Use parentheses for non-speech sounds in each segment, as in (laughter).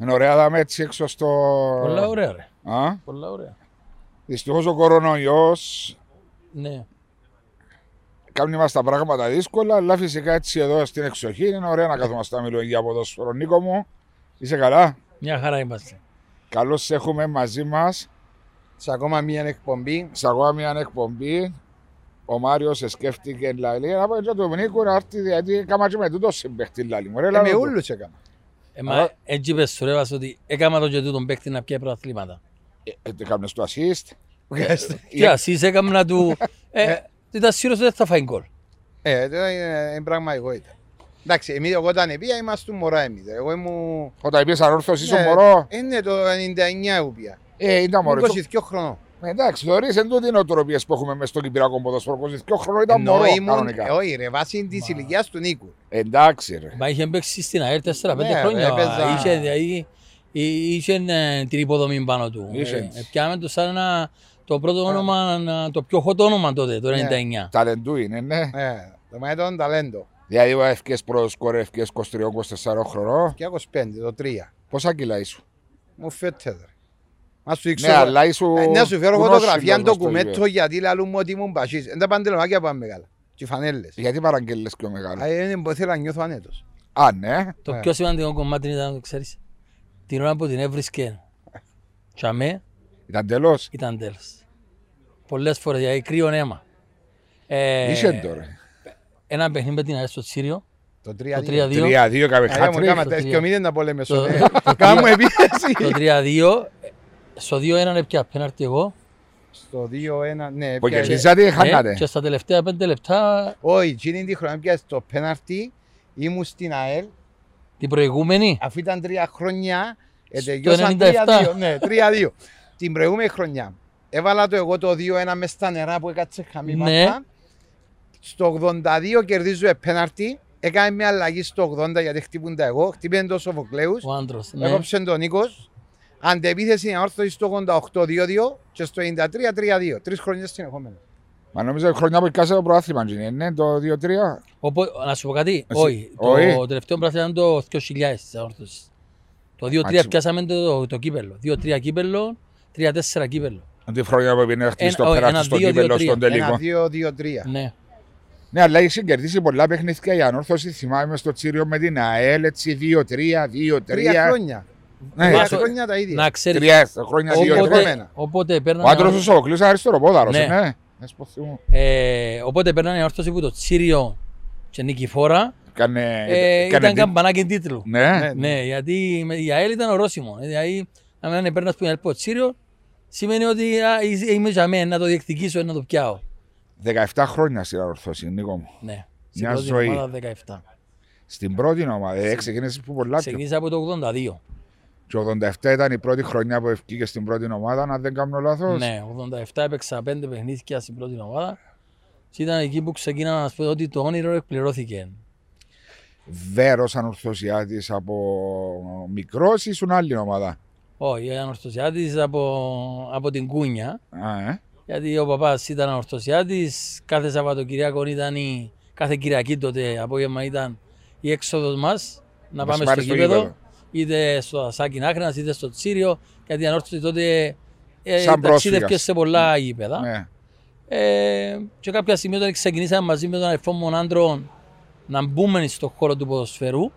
Είναι ωραία δάμε έτσι έξω στο... Πολλά ωραία ρε. Α; Πολλά ωραία. Δυστυχώς ο κορονοϊός Ναι. κάνει μας τα πράγματα δύσκολα, αλλά φυσικά έτσι εδώ στην εξοχή είναι ωραία να καθόμαστε να μιλούμε για ποδόσφαιρο. Νίκο μου, είσαι καλά; Μια χαρά είμαστε. Καλώς σε έχουμε μαζί μας Σε ακόμα μία εκπομπή. σε ακόμα μια εκπομπή. Ο Μάριος σε σκέφτηκε να λέει να πάει και το Νίκο να έρθει γιατί έκανα και με τούτο συμπαίχτη λάλη μου. Ρε, Ε, λάλο με του. ούλους έκανα. Ε, μα έτσι είπες σου ρε Βάσο, ότι έκαμα τον και τούτον παίκτη να πιάει πρωταθλήματα. Ε, ε, το έκανες το assist; Τι ασύς έκαμε να του... Ε, ήταν σίγουρος ότι δεν θα φάει γκολ. Ε, τώρα είναι είναι πραγματικότητα. Εντάξει, εμείς εγώ όταν πήγα είμαστε μωρά εμείς. Εγώ ήμουν... Όταν είπες ανόρθωση σου Ναι, μωρό, ε, Ναι, το 99 εγώ πήγα. ε, ήταν μωρός. Ήμουν 22 χρονών. Εντάξει, θεωρείς εν τούτη νοοτροπίες που έχουμε μες στο Κυπριακό ποδόσφαιρο. 22 χρόνο ήταν Ενώ μωρό ήμουν, ε, κανονικά. όχι ρε, βάσει της ηλικίας του Νίκου. Εντάξει ρε. Μα είχε παίξει στην ΑΕΡ 4-5 Ναι, χρόνια. έπαιζα. Είχε, δηλαδή, εί- είχε ε, την υποδομή πάνω του. Είχες. Ε, ε, Πιάμε το σαν ένα, το πρώτο όνομα, ε, το πιο hot όνομα τότε, το 99. Ταλεντού είναι, ναι. Ε, το μέτρο ταλέντο. Δηλαδή ο ευκές πρώτος σκορ, ευκές 23-24 χρονών. Και 25, το 3. Πόσα κιλά ήσου. Μου φέτεται. Ρε. Να σου δείξω. Ναι, αλλά ήσου... Ε, Να σου φέρω γνώσιμος φωτογραφία μες στο ντοκουμέντο γήπεδο. γιατί λαλούν μου ότι ήμουν πασίς. Είναι τα παντελονάκια πάμε μεγάλα. Και οι φανέλες. Γιατί παραγγέλνες πιο μεγάλο. Α, Είναι που ήθελα να νιώθω ανέτος. Α, ναι. Το Ε. πιο σημαντικό κομμάτι ήταν, το ξέρεις, την ώρα που την έβρισκε τσαμέ, Ήταν τέλος; ήταν τέλος. Πολλές φορές, δηλαδή κρύο αίμα. Ε, Είσαι τώρα. Ένα παιχνίδι με την ΑΕΡ στο Τσίριο, Το το 3-2. 3-2. 3-2 κάμε Άρα μου χάτρι. κάμα το τα τρία. εσκιομίδια να πολέμε Το- στο το Κάμω τρία- επίθεση. Το 3-2, στο 2-1 έπια πέναρτι εγώ. Στο 2-1, ναι. Που έπιασε- κερδίσατε ή ε, χάνατε. Και στα τελευταία 5 λεπτά, Όχι, εκείνη τη χρονιά πιάσε το πέναρτι. Ήμουν στην ΑΕΛ. την προηγούμενη, Αφού ήταν τρία χρόνια, ε, Στο τελειώσαν 97. 3-2. Ναι, 3-2. Την προηγούμενη χρονιά. Έβαλα το εγώ το 2-1 μες στα νερά που έκατσε χαμή Ναι. μάτσα. Στο 82 κερδίζω πέναρτι. Έκανε μια αλλαγή στο 80 γιατί χτύπουν τα εγώ. Χτύπησε το Σοφοκλέους. ο άντρος. Ναι. Έκοψε τον Νίκος. Αντεπίθεση αόρθωση στο 88-2-2 και στο 93-3-2. Τρεις χρονιές συνεχόμενα. Μα νομίζω χρονιά που εκάσε το προάθλημα, είναι, ναι, το 2-3. Οπό- να σου πω κάτι, Εσύ- όχι. όχι. Το τελευταίο πράγμα ήταν το 2000 της αόρθωσης. Το 2-3 Μάτσι. πιάσαμε το, το κύπελο. 2-3 κύπελο, 3-4 κύπελο. Τη χρονιά που πήγαινε να χτίσει Ένα- το όχι, πέρασμα ένα στο δύο, κύπελο δύο, στον τρία. τελικό. Ένα 2-2-3. Ναι. Ναι, αλλά έχει κερδίσει πολλά παιχνίδια η ανόρθωση. Θυμάμαι στο Τσίριο με την ΑΕΛ, έτσι 2-3, 2-3. Τρία χρόνια. Ναι, Τρία Βάσο- χρόνια τα ίδια. Να ξέρεις, τρία χρόνια, δύο-τρία. όποτε, δεδομένα. όποτε Ο παίρνανε άντρος του Σοβοκλής αριστεροπόδαρος, Ναι. ναι. Μες πω θυμώ. ε, οπότε παίρνανε η όρθωση που το Τσίριο και Νικηφόρα Κάνε- ε, κάνε ήταν τι- καμπανάκι τίτλου. Ναι, Ναι. Ναι, γιατί με- η ΑΕΛ ήταν ορόσημο. Δηλαδή, αν δεν παίρνας που είναι από Τσίριο, σημαίνει ότι α, είσαι- είμαι για μένα, να το διεκδικήσω, να το πιάω. 17 χρόνια στην ανόρθωση, Νίκο μου. Ναι. Στην Μια πρώτη ζωή. ομάδα 17. Στην πρώτη ομάδα, ε, ξεκίνησες που πολλά πιο. Ξεκίνησα από το 82. Και 87 ήταν η πρώτη χρονιά που ευκήκε στην πρώτη ομάδα, αν δεν κάνω λάθος. Ναι, 87 έπαιξα πέντε παιχνίδια στην πρώτη ομάδα. Και ήταν εκεί που ξεκίνα να σου πω ότι το όνειρο εκπληρώθηκε. Βέρος ανορθωσιάτης από μικρός ήσουν άλλη ομάδα. Όχι, ήταν ορθωσιάτης από, από την Κούνια. Α, ε. Γιατί ο παπάς ήταν ορθωσιάτης, κάθε Σαββατοκυριακό ήταν η, κάθε Κυριακή τότε απόγευμα ήταν η έξοδος μας να πάμε στο πάρει στο γήπεδο, γήπεδο. Είτε στο Σάκη Άχνας είτε στο Τσίριο, γιατί η ανόρθωση τότε ε, Σαν ταξίδευκες πρόσφυγας. σε πολλά γήπεδα. Ναι. Ε, και κάποια στιγμή όταν ξεκινήσαμε μαζί με τον αδερφό μου τον άντρο να μπούμε στον χώρο του ποδοσφαιρού,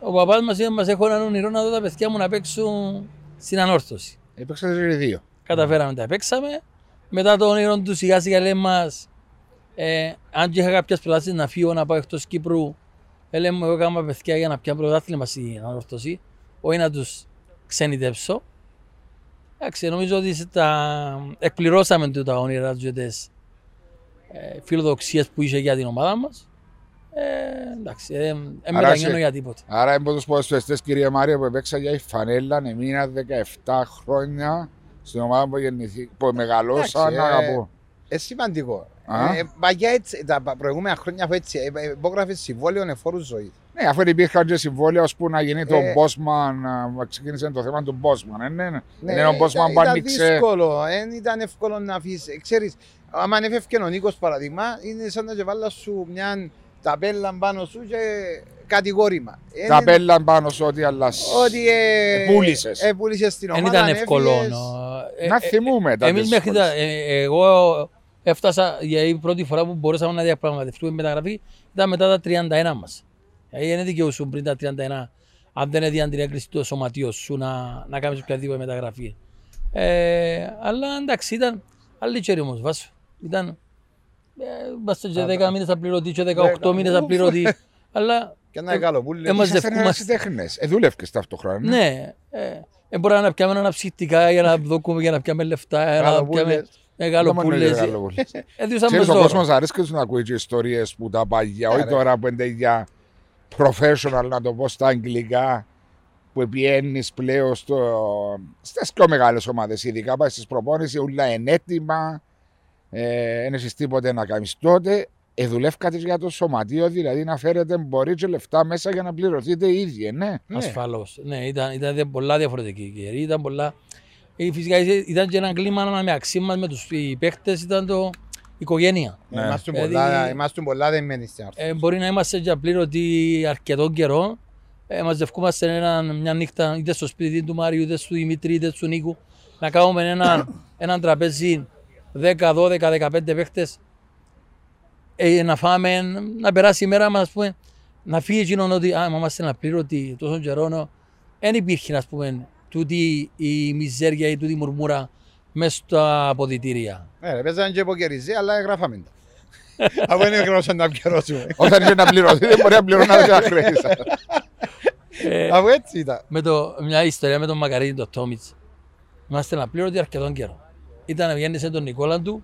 ο παπάς μας είπε μας έχω έναν όνειρο να δω τα παιδιά μου να παίξουν στην ανόρθωση. Έπαιξατε και οι δύο. Καταφέραμε, τα παίξαμε. Μετά το όνειρο του σιγά σιγά λέει μας, ε, αν και είχα κάποιες προτάσεις να φύγω να πάω εκτός Κύπρου, ε, λέει μου εγώ έκανα παιδιά για να πιάνω πρωτάθλημα στην ανόρθωση, όχι να τους ξενιτεύσω. Εντάξει, νομίζω ότι τα εκπληρώσαμε του τα όνειρα τους και τις ε, φιλοδοξίες που είχε για την ομάδα μας. Ε, εντάξει, ε, ε, μετανιώνω σε- για τίποτε. Άρα από τους ποδοσφαιριστές κύριε Μάρια που έπαιξα για η Φανέλα, έμεινα 17 χρόνια στην ομάδα που, γεννηθή, που μεγαλώσα Εντάξει, να ε, αγαπώ. Ε, σημαντικό. Α. Ε, παγιά έτσι, τα πα- προηγούμενα χρόνια αφού έτσι, ε, ε, υπόγραφε συμβόλαιο εφόρου ζωής. Ναι, αφού υπήρχαν και συμβόλαια ώσπου να γίνει το Ε, Μπόσμαν, να ξεκίνησε το θέμα του Μπόσμαν. Ε, ναι, ναι. Ναι, Είναι ο Μπόσμαν ήταν, που ήταν άνοιξε. δύσκολο, δεν ήταν εύκολο να αφήσει. Ξέρεις, άμα ανέφευκε ο Νίκος παραδείγμα, είναι σαν να βάλα σου μια τα πέλαν πάνω σου και κατηγόρημα. Ε, Τα είναι- πέλαν πάνω σε ό,τι αλλάς. Ότι ε, Επούλησες. επούλησες την Δεν ομάδα. ήταν εύκολο. έφυγες. νο. Ε, Να ε, θυμούμε τα Εμείς μέχρι τα, δύσκολες. ε, εγώ έφτασα για η πρώτη φορά που μπορούσαμε να διαπραγματευτούμε μεταγραφή ήταν μετά τα 31 μας. Δηλαδή δεν δικαιούσουν πριν τα 31 αν δεν έδιαν την έγκριση του σωματείου σου να, να κάνεις οποιαδήποτε μεταγραφή. Ε, αλλά εντάξει ήταν άλλη τσέρι όμως βάσο. Ήταν ε, είμαστε και 10 μήνες απληρωτή και 18 μήνες απληρωτή. αλλά Και ένα καλοπούλι. ε, μας- Ήσασταν μαζευκούμαστε. ερασιτέχνες. Ε, δούλευκες ταυτόχρονα. ναι. ναι, ε, ε, μπορεί να πιάμε ένα ψυχτικά για να δοκούμε, για να πιάμε λεφτά, για να Γαλοπούλες. πιάμε Δεν μεγαλοπούλες. μόνο γαλοπούλες. Έδιωσαν Ξέρεις, ο με κόσμος ζώρο. αρέσκει τους να ακούει και ιστορίες που τα παγιά, Ναι, όχι ρε. τώρα που είναι για professional, να το πω στα αγγλικά, που πιένεις πλέον στο, στις πιο μεγάλες ομάδες, ειδικά πάει στις προπόνησεις, όλα είναι έτοιμα, ε, δεν έχεις τίποτε να κάνεις τότε. Ε, δουλεύκατες για το σωματείο, δηλαδή να φέρετε μπορεί και λεφτά μέσα για να πληρωθείτε οι ίδιοι, ε, ναι. Ναι. Ασφαλώς. Ναι, ήταν, ήταν δε- πολλά διαφορετική η καιρή. Ήταν πολλά... Ε, φυσικά ήταν- ήταν και ένα κλίμα ανάμεαξύ μας με τους οι παίχτες, ήταν το οικογένεια. Ναι. Είμαστε Δηλαδή- πολλά, είμαστε πολλά δεμένοι στην άρθρα. Ε, μπορεί να είμαστε και απλήρωτοι αρκετό καιρό. Ε, μαζευκούμαστε έναν, μια νύχτα είτε στο σπίτι του Μάριου, είτε του Δημήτρη, είτε του Νίκου. Να κάνουμε ένα, έναν τραπέζι 10, 12, 15 παίχτες. Ε, να φάμε, να περάσει η μέρα μας, ας πούμε, να φύγει εκείνον ότι α, μα είμαστε απλήρωτοι τόσο καιρό. Δεν υπήρχε, ας πούμε, τούτη η μιζέρια ή τούτη η μουρμούρα μέσα στα αποδητήρια. Ναι, ρε, παίζανε και ποκεριζέ, αλλά έγραφαμε τα. (laughs) Από είναι γρόσαν να πιερώσουμε. (laughs) Όταν είναι να πληρωθεί, δεν μπορεί να πληρώνει τα χρέη σας. Ε, (laughs) Από έτσι ήταν. με το, μια ιστορία με τον Μακαρίνη, τον Τόμιτς. Είμαστε απλήρωτοι αρκετόν καιρό. Ήταν να βγαίνεις σε τον Νικόλα του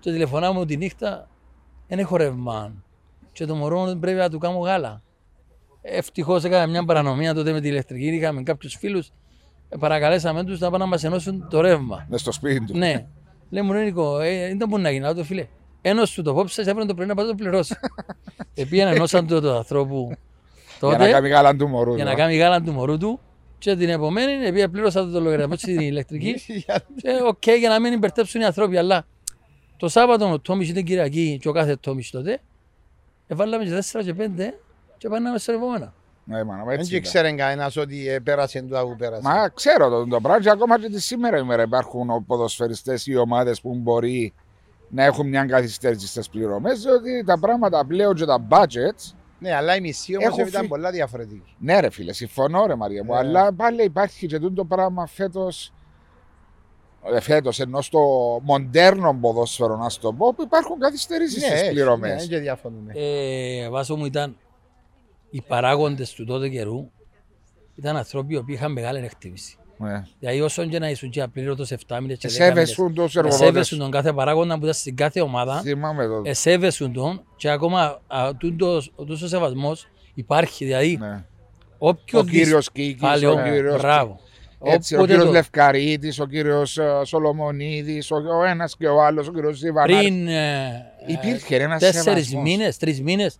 και τηλεφωνά μου τη νύχτα, δεν έχω ρεύμα. Και το μωρό πρέπει να του κάνω γάλα. Ευτυχώς έκανα μια παρανομία τότε με τη ηλεκτρική. Είχαμε κάποιους φίλους. Παρακαλέσαμε τους να πάνε να μας ενώσουν το ρεύμα. Μες στο σπίτι τους. ναι. Λέει μου, ρε Νίκο, ε, δεν μπορεί να γίνει. το φίλε. Ένωση του το πόψε, αύριο το πρωί να πάει να το πληρώσει. (laughs) Επίεν ενώσαν το, το ανθρώπου Για να τότε κάνει γάλα του μωρού. για να ναι. κάνει γάλα του μωρού του και την επομένη επειδή πλήρωσα το λογαριασμό στην (laughs) ηλεκτρικής και οκ για να μην υπερτέψουν οι άνθρωποι αλλά το Σάββατο ο Τόμις ήταν Κυριακή και ο κάθε Τόμις τότε εβάλαμε και 4 και 5 και πάνε σε επόμενα. Ναι, μάνα, Δεν έτσι και ήταν. ξέρει κανένας ότι ε, πέρασε το που πέρασε. Μα ξέρω το, το πράγμα και ακόμα και τη σήμερα ημέρα υπάρχουν ποδοσφαιριστές ή ομάδες που μπορεί να έχουν μια καθυστέρηση στις πληρωμές διότι τα πράγματα πλέον και τα budgets Ναι, αλλά η μισή όμως Έχω ήταν φύ- πολλά διαφορετική. ναι ρε φίλε συμφωνώ ρε Μαρία μου Ναι. αλλά πάλι υπάρχει και τούτο το πράγμα φέτος ε, φέτος ενώ στο μοντέρνο ποδόσφαιρο να σου το πω που υπάρχουν καθυστερήσεις στις έχει, πληρωμές. ναι, δεν και διαφωνούμε. Ε, βάσο μου ήταν οι παράγοντες του τότε καιρού ήταν άνθρωποι οι οποίοι είχαν μεγάλη εκτίμηση. Ναι. Δηλαδή όσον και να ήσουν και απλήρωτος 7 μήνες και 10 μήνες Εσέβεσουν τους εργοδότες. εσέβεσουν τον κάθε παράγοντα που ήταν στην κάθε ομάδα Θυμάμαι το. εσέβεσουν τον και ακόμα α, τούτος, ο τούτος σεβασμός υπάρχει. Δηλαδή, Ναι. όποιο Ο κύριος Κίκης, Πάλι ο ο- κύριος Μπράβο. Έτσι, ο Όποτε κύριος το- Λευκαρίτης, ο κύριος ε, Σολομονίδης, ο, ο ένας και ο άλλος, ο κύριος Ζιβανάρης. Πριν ε, Υπήρχε ένας τέσσερις σεβασμός. μήνες, τρεις μήνες,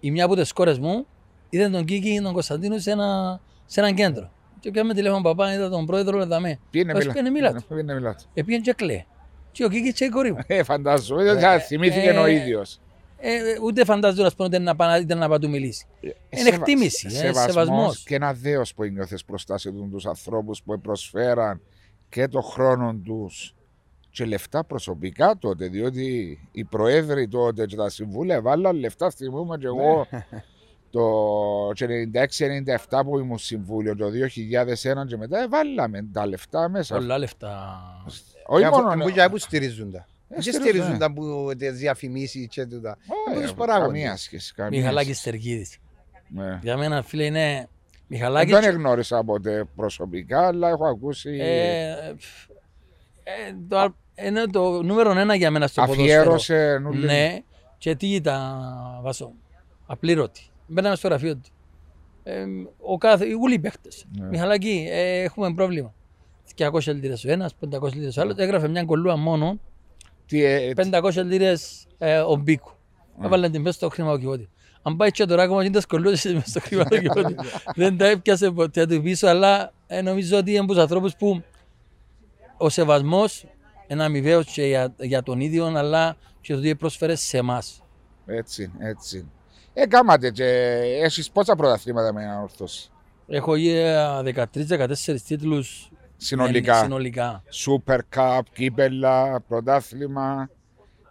η μια από τις κόρες μου είδε τον Κίκη τον Κωνσταντίνο σε ένα, σε ένα κέντρο. Και έκαμε τηλέφωνο παπά, είδα τον πρόεδρο να με. Πήγαινε Μας μιλά. πήγαινε μιλά του. Πήγαινε μιλά του. Επήγαινε και κλαίει. Και ο Κίκης και η κόρη μου. Ε, φαντάζομαι, δεν θα θυμήθηκε ε, ο ίδιος. Ε, ούτε φαντάζομαι να πούμε να πάει να πάει να του μιλήσει. Είναι Σεβα- εκτίμηση, ε, σεβασμός σεβασμός. Και ένα δέος που νιώθεις μπροστά σε τους ανθρώπους που προσφέραν και το χρόνο τους και λεφτά προσωπικά τότε, διότι οι προέδροι τότε και τα συμβούλια βάλαν λεφτά, θυμούμαι και εγώ Ναι. Το 96-97 που ήμουν συμβούλιο, το 2001 και μετά, ε, βάλαμε τα λεφτά μέσα. Πολλά λεφτά. Όχι Αφού- μόνο. που και που στηρίζουν τα. Ε, Δεν στηρίζουν, στηρίζουν ναι. τα που τις διαφημίσεις και τούτα. Όχι, από τους ε, παράγοντες. Καμία σχέση. καμία Μιχαλάκης σχέση. Τεργίδης. Ναι. Για μένα φίλε είναι Δεν Μιχαλάκης τον εγνώρισα ποτέ προσωπικά, αλλά έχω ακούσει Ε, ε, το, α- είναι το νούμερο ένα για μένα στο ποδόσφαιρο. αφιέρωσε νουλή. Ναι, και τι ήταν, Βάσο, απλήρωτη. Μπαίναμε στο γραφείο του. Ε, ο κάθε, οι ούλοι παίχτες. Ναι. Μιχαλάκη, ε, έχουμε πρόβλημα. 200 λίρες ο ένας, 500 λίρες ο άλλος. Έγραφε μια κολλούα μόνο, Τι, ε, 500 λίρες ε, ο Μπίκου. Έβαλε την μέσα στο χρηματοκιβώτιο. Αν πάει και τώρα ακόμα γίνονται σκολούδες μέσα στο χρηματοκιβώτιο. Δεν τα έπιασε ποτέ του πίσω, αλλά ε, νομίζω ότι είναι από τους ανθρώπους που ο σεβασμός είναι αμοιβαίος και για, για τον ίδιο, αλλά και το τι πρόσφερε σε εμάς. Έτσι, έτσι. Έκαματε και έχεις πόσα πρωταθλήματα με ανόρθωση; Έχω ε, 13-14 τίτλους Συνολικά. συνολικά. Super Cup, κύπελα, πρωτάθλημα.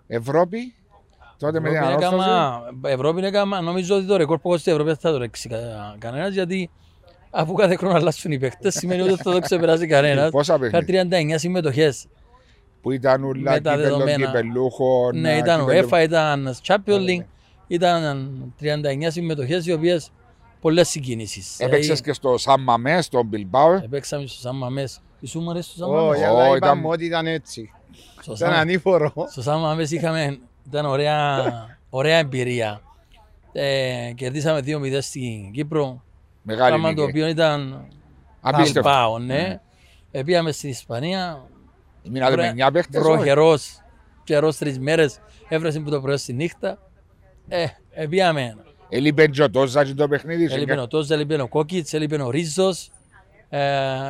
Ευρώπη; Τότε με την Ευρώπη είναι ανόρθωση; κάμα- Ευρώπη είναι κάμα, νομίζω ότι το ρεκόρ που έχω στην Ευρώπη δεν θα το ρέξει κα- κανένας γιατί αφού κάθε χρόνο αλλάσουν οι παίκτες σημαίνει ότι δεν θα το ξεπεράσει (laughs) κανένας. Πόσα Είχα παιχνίδια; 39 συμμετοχές. Που ήταν ούλα με τα κύπελο, δεδομένα. κυπελούχο. Ναι, ήταν UEFA, ήταν Champions League, ήταν 39 συμμετοχές οι οποίες πολλές συγκινήσεις. Έπαιξες Ε, και στο Σαν Μαμέ, στο Μπιλμπάο. Έπαιξαμε στο Σαν Μαμές. Ήσουν μωρές στο Σαν Όχι, Μαμές. αλλά Ω, είπαμε ήταν- ότι ήταν έτσι. Στο Ήταν Σαν- ανήφορο. Στο Σαν Μαμές είχαμε, ήταν ωραία, ωραία εμπειρία. Ε, κερδίσαμε 2-0 στην Κύπρο. Μεγάλη Πράγμα το νίκη. οποίο ήταν Απίστευτο. Bilbao, ναι. Ε, πήγαμε στην Ισπανία, Μείνατε με βρε- 9 παίχτες. όχι. βροχερός, καιρός τρεις μέρες, έφρασε που το πρωί στη νύχτα. Ε, ε, πήγαμε. Έλειπε και ο Τόζα και το παιχνίδι. σου. Έλειπε ο Τόζα, έλειπε ο Κόκκιτς, έλειπε ο Ρίζος, ε,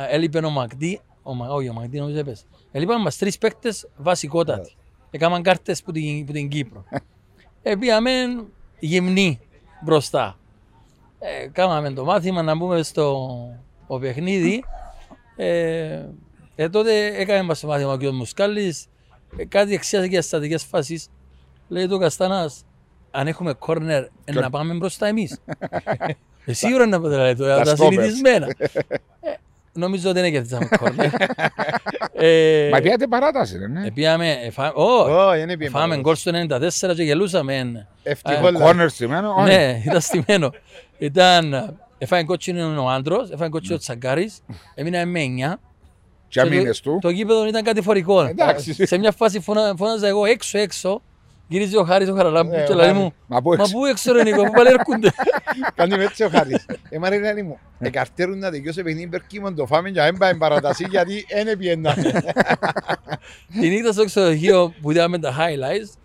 έλειπε ο Μαγδί, ο, Μα- όχι ο Μαγδί νομίζω έπαιζε. Έλειπαν μας τρεις παίκτες βασικότατοι. Έκαναν κάρτες που την, που την Κύπρο. ε, πήγαμε γυμνοί μπροστά. Ε, κάναμε το μάθημα να μπούμε στο ο παιχνίδι. Ε, ε, τότε έκαμε μας το μάθημα ο κ. Μουσκάλης, ε, κάτι εξίασε και στατικές φάσεις. Λέει το Καστάνας, αν έχουμε κόρνερ, ε, να πάμε μπροστά εμείς. (laughs) ε, σίγουρα να πάμε δηλαδή, Τα τα stoppers. συνηθισμένα. Ε, νομίζω ότι δεν κερδίσαμε κόρνερ. (laughs) ε, Μα πιάτε παράταση, ρε, ναι. ε, πήγαμε, ε, φά- ω, Όχι, δεν πήγε. φάμε γκολ στο 94 και γελούσαμε. Ευτυχώς. Κόρνερ στημένο. όχι. Ναι, (laughs) ήταν στημένο. Ήταν, έφαγε κότσινο ο άντρος, έφαγε κότσινο ο Τσαγκάρης, έμεινα με 9. Και το- μήνες του. Το γήπεδο ήταν κατηφορικό. Εντάξει. Σε μια φάση φώνα- φώναζα εγώ έξω έξω, γυρίζει ο Χάρης ο Χαραλάμπου Ε, και ο λέει Χάρης. μου, Μα πού μα έξω. πού έξω ρε Νίκο, πού πάλι έρχονται. (laughs) Κάνει με έτσι ο Χάρης. Ε, Μαρίλα μου, εκαρτέρουν να τελειώσει παιχνίδι υπερκείμον το φάμε για να μην πάει παρατασί γιατί δεν πιέντα. (laughs) Τη νύχτα στο ξενοδοχείο που είδαμε τα highlights,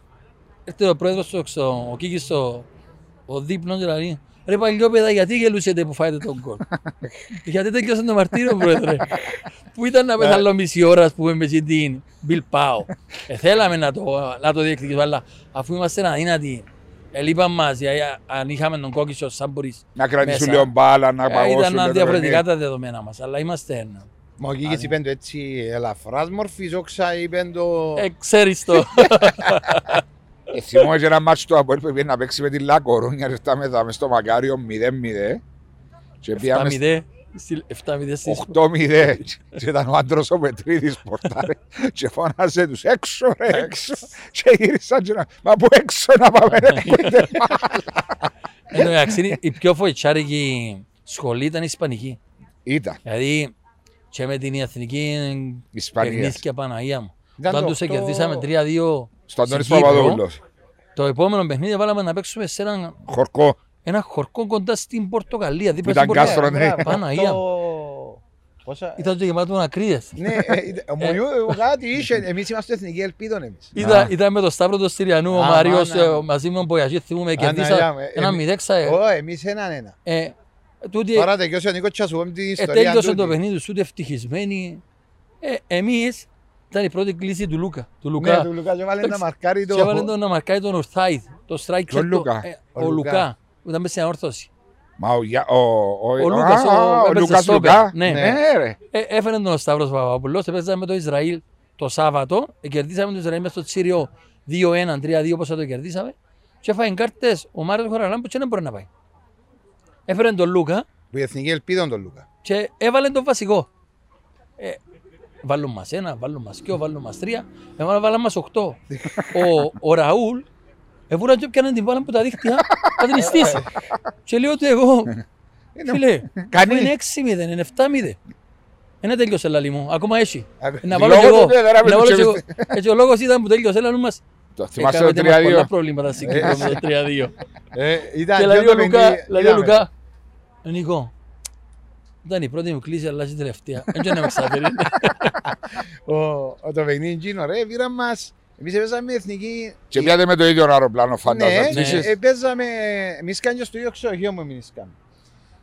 έρχεται ο πρόεδρος στο ξο- ο Κίκης στο ο δείπνος και λέει Ρε παλιόπαιδα, γιατί γελούσετε που φάετε τον κόλ. (laughs) γιατί τελειώσε το μαρτύριο, πρόεδρε. που ήταν να πεθάλω μισή ώρα, ας πούμε, με την Bilbao. ε, θέλαμε να το, να το διεκδικήσουμε, αλλά αφού είμαστε αδύνατοι, ελείπαν μας, γιατί αν είχαμε τον κόκκισο σαν μπορείς. Να κρατήσουν μέσα. λίγο μπάλα, να Ε, παγώσουν. ήταν το διαφορετικά παιχνίδι. τα δεδομένα μας, αλλά είμαστε ένα. Μα ο Κίκης είπε το έτσι ελαφράς μορφής, όξα είπε το... Ε, ξέρεις το. (laughs) Ε, Θυμόμαι και ένα μάτσο του Αποέλ που πήγε να παίξει με τη Λακορούνια και φτάμε εδώ μες στο Μακάριο 0-0 και πήγαμε 7-0, στη- 7-0 στις 8-0 και ήταν ο άντρος ο Πετρίδης πορτάρε και φώναζε τους έξω ρε έξω και γύρισαν και να μα πού έξω να πάμε ρε ακούτε Εν τω μεταξύ, η- η πιο φοητσάρικη σχολή ήταν η Ισπανική. Ήταν. Δηλαδή, και με την εθνική Ισπανία. παιχνίδια Παναγία μου. Ήταν Όταν το τους οκτώ- κερδίσαμε 3-2, στο Αντώνης στην Κύπρο. Παπαδόπουλος το επόμενο παιχνίδι βάλαμε να παίξουμε σε ένα, Χορκό ένα χορκό κοντά στην Πορτογαλία. δίπλα Ήταν στην Πορτογαλία. κάστρο, ναι. μπράβο, Παναγία μου. το- Πόσα... Ήταν το γεμάτο ακρίδες. Ναι, ε, ήταν- ο Μουνιού κάτι είχε, εμείς είμαστε εθνική ελπίδων εμείς. Ήταν, ήταν με τον Σταύρο του Στυριανού, ο Α, Μάριος, μάνα. ε, μαζί με τον Μπογιαζή, θυμούμε, κερδίσα Αναγιά, ε, ένα εμεί- μηδέξα. ε, Ω, εμείς έναν ένα. ε, Τούτοι Τώρα τελειώσει ο Νίκος και θα σου πούμε την ε, ιστορία τέλειωσε τούτη. το παιχνίδι τους, ούτε ευτυχισμένοι. Ε, εμείς, ήταν η πρώτη κλίση του Λούκα. Του Ναι, Λουκά. του Λουκά και βάλε να Εντάξει, μαρκάρει το... Και έβαλε τον να μαρκάει τον Ορθάιδ, το striker. Τον το- Λούκα. ε, Ο Ο Λουκά. Λουκά. που Ήταν μέσα στην αόρθωση. Μα ο Γιά- ο- ο- Ο Λούκας, α, ο- α, ο έπαιζε Λούκας στόπερ. Λουκά Ναι. Ναι ρε Ε, έφερε τον Σταύρος Παπαπουλός, έπαιζαμε με το Ισραήλ το Σάββατο, ε, κερδίσαμε το Ισραήλ μέσα στο Τσίριο 2-1, 3-2 πόσα το κερδίσαμε και έφαγε κάρτες ο Μάριος Χωραλάμπου και δεν μπορεί να πάει. Έφερε τον Λούκα Που η εθνική ελπίδων τον Λούκα. και έβαλε τον βασικό. Ε, βάλουν μας ένα, βάλουν μας δυο, βάλουν μας τρία, έβαλαν βάλαν μας οκτώ. ο, ο Ραούλ έβουραν και έπιανε την μπάλα από τα δίχτυα να την στήσει. και λέω ότι εγώ, φίλε, Κανείς. είναι 6-0, είναι 7-0. Δεν τέλειωσε λαλή μου, ακόμα έχει. Να Λόγω βάλω κι εγώ. του, δεν Να άραβε βάλω τους κι εγώ. εμπιστεύει. Έτσι ο λόγος ήταν που τέλειωσε λαλή μας. Το θυμάσαι το Έκαμε μας πολλά 3-2 προβλήματα στην Κύπρο με το 3-2. Ε, ήταν Και και λέει το ο Λουκά, παιχνίδι, λέει ο είδαμε. Λουκά, «Ε, Νικό, ήταν η πρώτη μου κλίση, αλλά η τελευταία. Έτσι να με ξαφέρει. (laughs) Ο, ο το παιχνίδι εκείνο ρε, πήραν μας, εμείς παίζαμε εθνική... και πιάτε με το ίδιο αεροπλάνο Ναι, φαντάζομαι ναι. Εσείς- ε, παίζαμε, εμείς κάνουμε στο ίδιο ξενοδοχείο μου εμείς κάνουμε.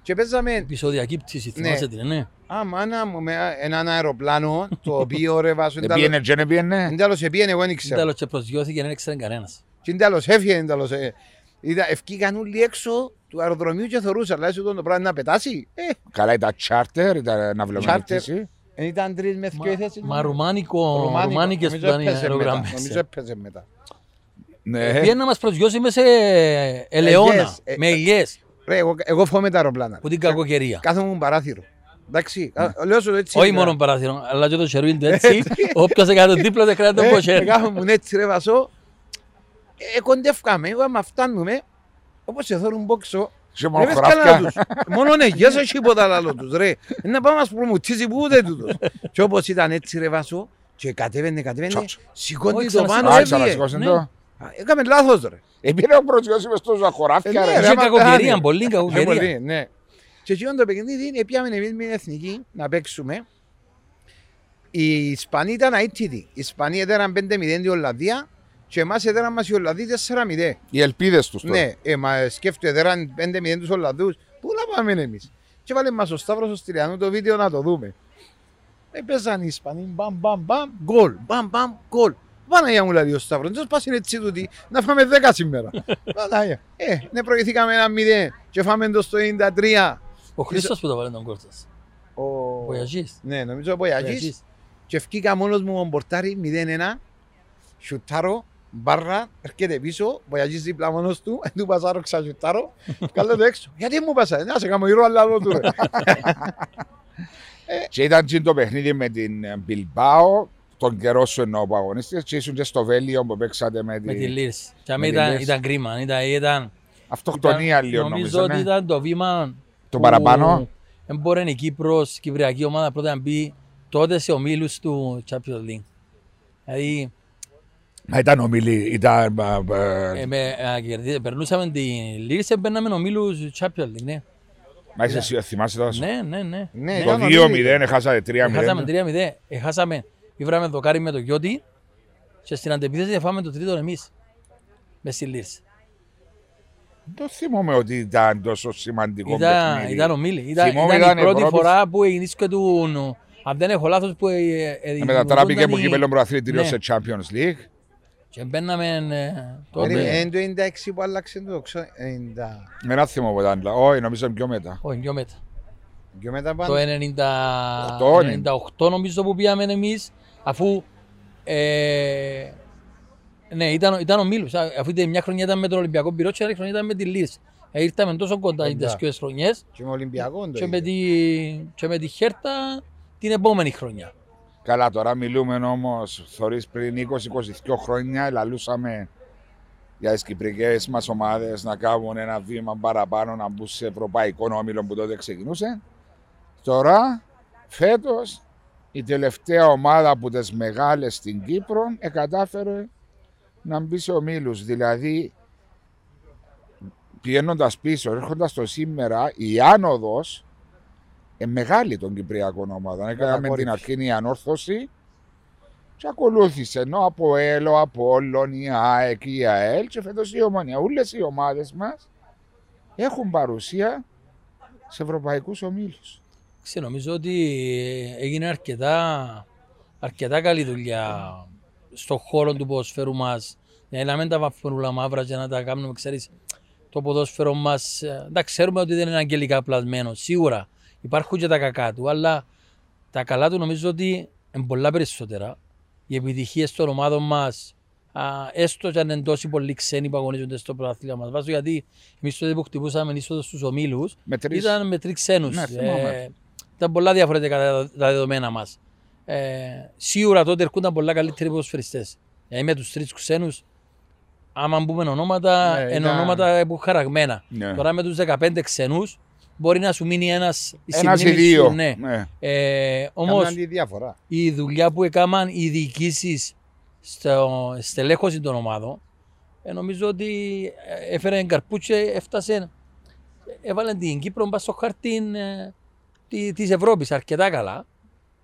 Και παίζαμε, Επεισόδιακή πτήση, Ναι. θυμάσαι την, ναι. α, μάνα μου, με έναν αεροπλάνο, το οποίο ρε βάσο, Δεν πήγαινε και δεν πήγαινε Εν τέλος επίενε, εγώ δεν Δεν ξέρω. τέλος και προσγειώθηκε, δεν ήξερε κανένας. Και εν τέλος έφυγε, εν τέλος. Ε. Είδα, ευκήκαν όλοι έξω του αεροδρομίου και θεωρούσαν, αλλά σου το πράγμα να πετάσει. Ε, Καλά, ήταν charter, ήταν ναυλωμένη Charter. πτήση. δεν ήταν τρεις με δυο οι θέσεις. Μα ρουμάνικο, Ρουμάνικος. ρουμάνικες που Νομίζω ήταν οι έπαιζε μετά. αερογραμμές. Νομίζω έπαιζε μετά. Ναι. Πήγαινε να μας προσγειώσει μέσα σε ελαιόνα, Ελιές, ε, με ηλιές, Ρε, εγώ, εγώ φοβάμαι τα αεροπλάνα. που την κακοκαιρία. Κάθομαι μου παράθυρο. Εντάξει, κα- λέω σου το έτσι. Όχι ρε. μόνο παράθυρο, αλλά και το σερβίν του (laughs) έτσι. Όποιος έκανε το δίπλα δεν κράτη τον Ε, κοσέρ. Κάθομαι μου έτσι ρε βασό. Ε, κοντεύκαμε, εγώ άμα φτάνουμε, όπως σε θέλουν πόξο, Σε ρε μόνο μες χωράφια. καλά τους. Μόνο ναι, γεια σας τίποτα άλλο τους ρε. Ε, Να πάμε να σου προμουτήσει που ούτε τούτος. Και όπως ήταν έτσι ρε βασό, και κατέβαινε, κατέβαινε, Τσοτσο. σηκώνει Όχι, το ξανασηκώνει. πάνω, Α, έφυγε. ξανασηκώσαν Ναι. το. Α, Έκαμε λάθος ρε. Επήρε ο προσγειώσει μες τόσο χωράφια Ε, ναι, ρε. ρε. Είχε άμα κακοκαιρία, κάνει. πολύ Πιο κακοκαιρία. πολύ, ναι. Και εκείνο το παιχνίδι πιάμε εμείς με την εθνική να παίξουμε. Οι Ισπανοί ήταν αίτητοι. Οι Ισπανοί έδεραν 5-0 την Ολλανδία και εμάς έδεραν μας οι Ολλανδοί 4-0. Οι ελπίδες τους τώρα. Ναι, ε, μα σκέφτομαι έδεραν 5-0 τους Ολλανδούς. Πού να πάμε εμείς; Και βάλε μας ο Σταύρος ο Στυλιανού το βίντεο να το δούμε. Έπαιζαν οι Ισπανοί, μπαμ, μπαμ, μπαμ, γκολ, μπαμ, μπαμ, γκολ. Παναγία μου λέει ο Σταύρος, δεν πας είναι έτσι τούτη, να φάμε 10 σήμερα. (laughs) Παναγία. Ε, ναι, προηγηθήκαμε ένα 0 και φάμε το στο 93. Ο Χρήστος που το βάλε τον κόρτας. Ο... Ο Ιαγής. Ναι, νομίζω ο Πογιαγής. Ιαγής. Και ευκήκα μόνος μου ο Μπορτάρι 0-1. Σιουτάρω, μπάρρα, έρχεται πίσω, ο Πογιαγής δίπλα μόνος του, εν (laughs) του πασάρω ξασιουτάρω, καλό το έξω. Γιατί μου πασάρε, να σε κάνω ήρω αλλά άλλο του ρε. (laughs) Και ήταν και το παιχνίδι με την Μπιλμπάο, τον καιρό σου εννοώ που αγωνίστηκες και ήσουν και στο Βέλιο που παίξατε με Με τη την Λίρς. Και με άμα τη ήταν, Λίρς. ήταν κρίμα. Ήταν, ήταν, αυτοκτονία ήταν- λίγο Νομίζω νομίζω. ότι ναι. ήταν το βήμα Το παραπάνω; Δεν μπορεί η Κύπρος, η Κυπριακή ομάδα πρώτα να μπει τότε σε ομίλους του Champions League. Δηλαδή, Μα ήταν ομιλή, ήταν... α, α, ε, με, α, κερδί- περνούσαμε την Λίρς και μπαίναμε ομίλους του Champions League. Ναι, Μα είσαι εσύ, θυμάσαι τώρα; ναι, ναι. ναι. Ναι, Το ήταν 2-0, χάσατε 3-0. Έχασαμε 3-0. Έχασαμε, ήβραμε δοκάρι με το Γιώτη και στην αντεπίθεση φάμε το τρίτο εμείς. Μες στη Λίρς. Δεν θυμόμαι ότι ήταν τόσο σημαντικό Ήταν, παιχνίδι. ήταν ομίλη. Ήταν, Θυμόμαι ήταν, ήταν η πρώτη Ευρώπη. φορά που γεννήθηκε του, νου. αν δεν έχω λάθος, που ε, ε, Ε, Μετατράπηκε δημιουργούνταν από οι- κύπελο πρωταθλητήριο Ναι. σε Champions League. Και μπαίναμε ε, τότε. Είναι είναι το 96 που άλλαξε το ξέρω, 90. Με ένα θυμό που ήταν. Όχι, νομίζω πιο μετά. Όχι, πιο μετά. Και μετά Το πάνω. 90 Οχτώ, ναι. 98 νομίζω που πήγαμε εμείς, αφού ε, ναι, ήταν, ήταν ο Μίλους. Α, Αφού ήταν μια χρονιά ήταν με τον Ολυμπιακό Πυρό και άλλη χρονιά ήταν με τη Λίρς. Ε, ήρθαμε τόσο κοντά οι Κοντά. δύο χρονιές Και με Ολυμπιακό το και με, ίδιο. τη, και με τη Χέρτα την επόμενη χρονιά. Καλά, τώρα μιλούμε όμως, θεωρεί πριν 20-22 χρόνια, λαλούσαμε για τις κυπρικές μας ομάδες να κάνουν ένα βήμα παραπάνω να μπουν σε ευρωπαϊκό όμιλο που τότε ξεκινούσε. Τώρα, φέτος, η τελευταία ομάδα από τις μεγάλες στην Κύπρο εκατάφερε να μπει σε ομίλους. Δηλαδή, πηγαίνοντας πίσω, έρχοντας το σήμερα, η άνοδος ε, μεγάλη των Κυπριακών ομάδων. Έκαναμε την Κατακόρυφη. αρχή η ανόρθωση και ακολούθησε ενώ από ΕΛΟ, από Όλων, η ΑΕΚ, η ΑΕΛ και φέτος η Ομόνια. Όλες οι ομάδες μας έχουν παρουσία σε ευρωπαϊκούς ομίλους. Ξέρω, νομίζω ότι έγινε αρκετά, αρκετά καλή δουλειά στον χώρο του ποδοσφαίρου μας για να μην τα βαφούμε όλα μαύρα και να τα κάνουμε, ξέρεις, το ποδόσφαιρο μας, ε, εντάξει, ξέρουμε ότι δεν είναι αγγελικά πλασμένο, σίγουρα υπάρχουν και τα κακά του, αλλά τα καλά του νομίζω ότι είναι πολλά περισσότερα. Οι επιτυχίες των ομάδων μας, α, έστω και αν είναι τόσοι πολλοί ξένοι που αγωνίζονται στο πρωτάθλημα μας, βάζω γιατί εμείς τότε που χτυπούσαμε είσοδο στους ομίλους, Με τρεις. ήταν με τρεις ξένους. Ναι, θυμάμαι. ε, ήταν πολλά διαφορετικά τα, τα δεδομένα μας. Ε, σίγουρα τότε έρχονταν πολλά καλύτεροι ποδοσφαιριστές. Δηλαδή με τους τρεις ξένους, άμα μπούμε ονόματα, Ναι, είναι ήταν- ονόματα που χαραγμένα. Ναι. Τώρα με τους 15 ξένους, μπορεί να σου μείνει ένας η Ένας ή συμπνήμη δύο. σου, ναι. Ναι. Ε, όμως Κάμναν τη διαφορά. η δουλειά που έκαναν οι διοικήσεις στο στελέχωση των ομάδων, ε, νομίζω ότι ε, έφερε καρπούτσε, έφτασε, έβαλε την Κύπρο μπας στο χαρτί ε, τη- της Ευρώπης αρκετά καλά.